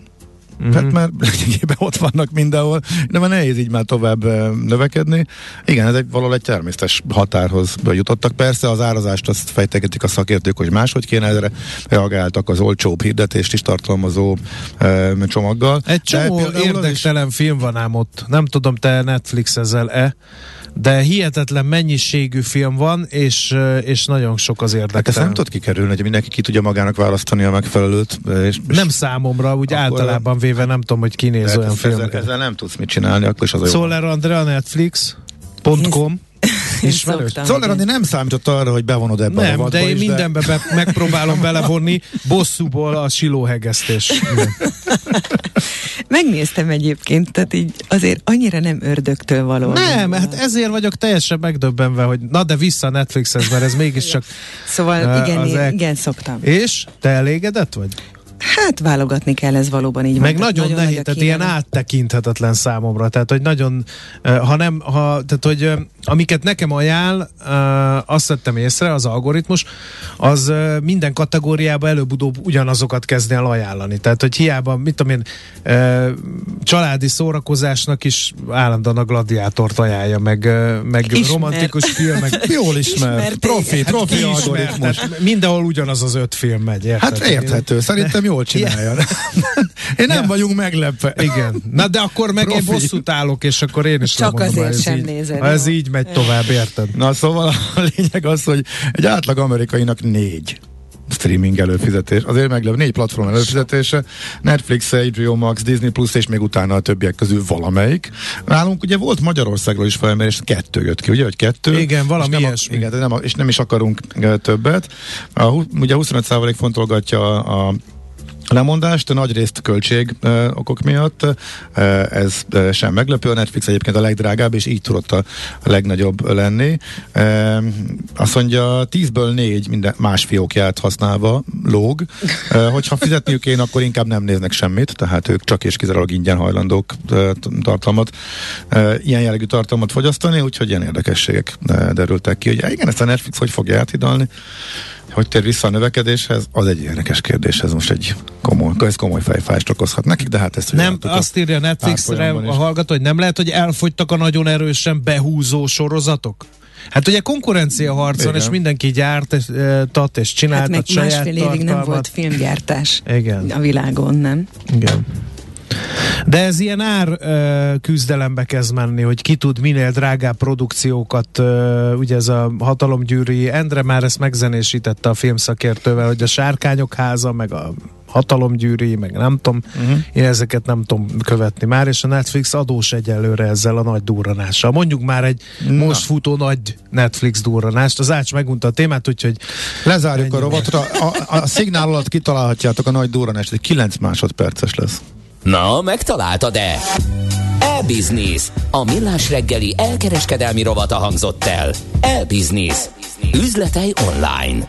Uh-huh. Tehát már lényegében ott vannak mindenhol, de már nehéz így már tovább növekedni. Igen, ez egy valahol egy természetes határhoz jutottak. Persze az árazást azt fejtegetik a szakértők, hogy máshogy kéne erre reagáltak az olcsóbb hirdetést is tartalmazó e, csomaggal. Egy csomó érdektelen is... film van ám ott. Nem tudom, te Netflix ezzel-e, de hihetetlen mennyiségű film van, és, és nagyon sok az érdekel. Hát ezt nem tudod kikerülni, hogy mindenki ki tudja magának választani a megfelelőt. És, és nem számomra, úgy általában véve nem tudom, hogy kinéz olyan filmeket. Ezzel, ezzel nem tudsz mit csinálni, akkor is az a jó. Szóler Andrea Netflix.com Ismerős. Zoller Andi nem számított arra, hogy bevonod ebbe nem, a Nem, de én is, mindenbe de... Be, megpróbálom belevonni bosszúból a silóhegesztés. Megnéztem egyébként, tehát így azért annyira nem ördögtől való. Nem, hát ezért vagyok teljesen megdöbbenve, hogy na de vissza Netflixhez, mert ez mégiscsak... szóval igen, igen, igen, szoktam. És? Te elégedett vagy? Hát válogatni kell, ez valóban így Meg van. nagyon, nagyon nehéz, tehát ilyen áttekinthetetlen számomra. Tehát, hogy nagyon, ha nem, ha, tehát, hogy amiket nekem ajánl, azt vettem észre, az algoritmus, az minden kategóriába előbb-utóbb ugyanazokat kezd el ajánlani. Tehát, hogy hiába, mit tudom én, családi szórakozásnak is állandóan a gladiátort ajánlja, meg, meg romantikus filmek. Jól ismer. Profi, hát profi algoritmus. Mindenhol ugyanaz az öt film megy. Érted? Hát érthető. Szerintem jól csinálja. Én nem ja. vagyunk meglepve. Igen. Na de akkor meg Profi. én bosszút állok, és akkor én is Csak lemondom, azért sem így, nézed. Ha ez így megy tovább, érted? Na szóval a lényeg az, hogy egy átlag amerikainak négy streaming előfizetés. Azért meglep négy platform előfizetése, Netflix, HBO Max, Disney Plus, és még utána a többiek közül valamelyik. Nálunk ugye volt Magyarországról is felmérés, kettő jött ki, ugye, hogy kettő. Igen, valami és nem, ilyesmi. Igen, nem, és nem is akarunk többet. A, ugye 25% fontolgatja a, a lemondást, nagy részt költség uh, okok miatt. Uh, ez uh, sem meglepő. A Netflix egyébként a legdrágább, és így tudott a legnagyobb lenni. Uh, azt mondja, tízből négy minden más fiókját használva lóg. Uh, hogyha fizetniük kéne, akkor inkább nem néznek semmit, tehát ők csak és kizárólag ingyen hajlandók uh, tartalmat, uh, ilyen jellegű tartalmat fogyasztani, úgyhogy ilyen érdekességek uh, derültek ki. Hogy igen, ezt a Netflix hogy fogja áthidalni? Hogy tér vissza a növekedéshez, az egy érdekes kérdés, ez most egy komoly, ez komoly fejfájást okozhat nekik, de hát ezt Nem, azt írja Netflixre a hallgató, hogy nem lehet, hogy elfogytak a nagyon erősen behúzó sorozatok? Hát ugye konkurencia harcon, és mindenki gyárt, és, e, tat és csinált hát meg saját másfél évig nem volt filmgyártás Igen. a világon, nem? Igen. De ez ilyen ár küzdelembe kezd menni, hogy ki tud minél drágább produkciókat, ugye ez a hatalomgyűri, Endre már ezt megzenésítette a filmszakértővel, hogy a Sárkányok háza, meg a hatalomgyűri, meg nem tudom, uh-huh. én ezeket nem tudom követni már, és a Netflix adós egyelőre ezzel a nagy durranással. Mondjuk már egy Na. most futó nagy Netflix durranást, az Ács megunta a témát, úgyhogy... Lezárjuk ennyi. a rovatra, a, a szignál alatt kitalálhatjátok a nagy durranást, egy 9 másodperces lesz. Na, megtaláltad-e? E-Business. A millás reggeli elkereskedelmi rovata hangzott el. E-Business. Üzletei online.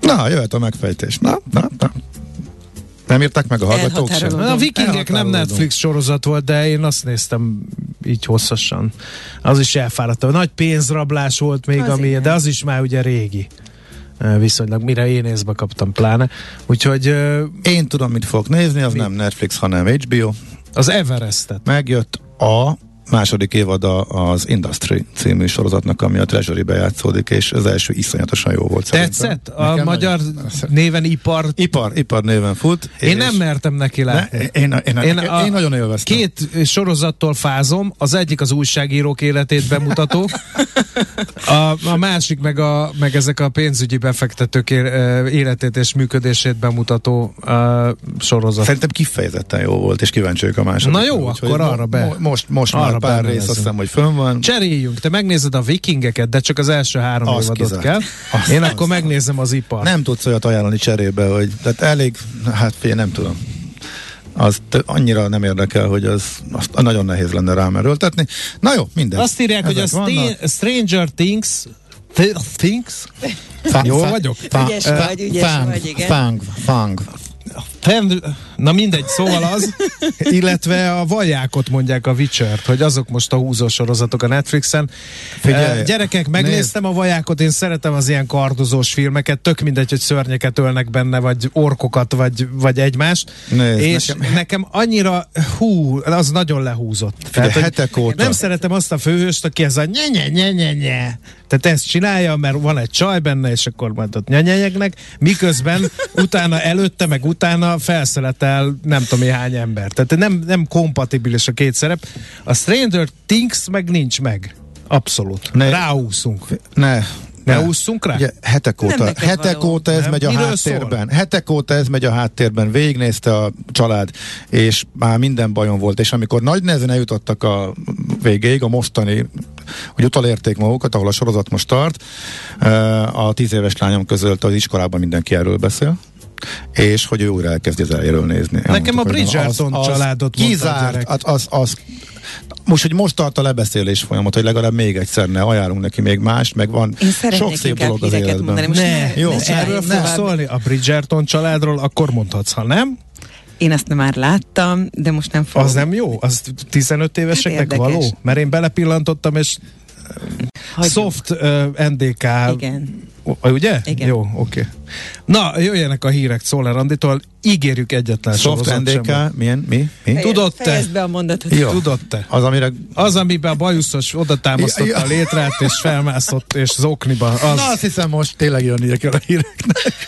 Na, jöhet a megfejtés. Na, na, na. Nem írták meg a hallgatók sem? A Vikingek nem Netflix sorozat volt, de én azt néztem így hosszasan. Az is elfáradt. Nagy pénzrablás volt még, az ami, igen. de az is már ugye régi viszonylag, mire én észbe kaptam pláne. Úgyhogy... Én tudom, mit fogok nézni, az mi? nem Netflix, hanem HBO. Az Everestet. Megjött a második évada az Industry című sorozatnak, ami a Treasury-be játszódik, és az első iszonyatosan jó volt Tetszett? A Nekem magyar nagyon... néven Ipar? Ipar, Ipar néven fut. Én nem mertem neki látni. Ne, én, én, én, én, én nagyon élveztem. Két sorozattól fázom, az egyik az újságírók életét bemutató, a, a másik meg, a, meg ezek a pénzügyi befektetők életét és működését bemutató uh, sorozat. Szerintem kifejezetten jó volt, és kíváncsi a második. Na jó, akkor arra be. Most, most arra már pár rész, azt hiszem, hogy fönn van. Cseréljünk, te megnézed a vikingeket, de csak az első három az évadot kizárt. kell. Azt, Én azt. akkor megnézem az ipar. Nem tudsz olyat ajánlani cserébe, hogy tehát elég, hát fél, nem tudom az annyira nem érdekel, hogy az azt nagyon nehéz lenne rám erőltetni. Na jó, minden. Azt írják, Ezek hogy a st- Stranger Things Things? Jól vagyok? Ügyes vagy, ügyes fang, vagy, igen. Fang, fang. Na mindegy, szóval az, illetve a vajákot mondják a witcher hogy azok most a húzó sorozatok a Netflixen. Figyelj, Gyerekek, megnéztem nézd. a vajákot, én szeretem az ilyen kardozós filmeket, tök mindegy, hogy szörnyeket ölnek benne, vagy orkokat, vagy, vagy egymást. Nézd, és nekem... nekem annyira, hú, az nagyon lehúzott. Figyelj, Tehát, hetek óta. Nem szeretem azt a főhőst, aki ez a nye nye nye nye nye tehát ezt csinálja, mert van egy csaj benne, és akkor majd ott nyanyegyeknek, miközben utána előtte, meg utána felszeletel nem tudom én hány ember. Tehát nem, nem kompatibilis a két szerep. A Stranger Things meg nincs meg. Abszolút. Ne, Ráúszunk. Ne, ne ússzunk rá? Ugye, hetek óta, hetek óta ez nem? megy a Miről háttérben. Szól? Hetek óta ez megy a háttérben. Végignézte a család, és már minden bajom volt. És amikor nagy nehezen eljutottak a végéig, a mostani, hogy utalérték magukat, ahol a sorozat most tart, a tíz éves lányom közölt az iskolában mindenki erről beszél és hogy ő újra elkezdi az elejéről nézni. Nekem a Bridgerton az, az családot kizárt, az, az, az, most, hogy most tart a lebeszélés folyamat, hogy legalább még egyszer ne ajánlunk neki még más, meg van sok szép dolog az életben. Mondani, most ne, ne, jó, ne, erről fog szólni a Bridgerton családról, akkor mondhatsz, ha nem, én azt nem már láttam, de most nem fogom. Az nem jó? Az 15 éveseknek hát való? Mert én belepillantottam, és Hagyjuk. soft uh, NDK Igen. Ugye? Igen. Jó, oké. Okay. Na, jöjjenek a hírek Szoller Anditól. Ígérjük egyetlen Soft NDK, milyen? Mi? mi? Tudod te? be a mondatot. Jó. Tudod te? Az, amire... Az, amiben a bajuszos oda támasztotta a létrát, és felmászott, és zokniba. Az... Na, azt hiszem most tényleg jönnie kell a híreknek.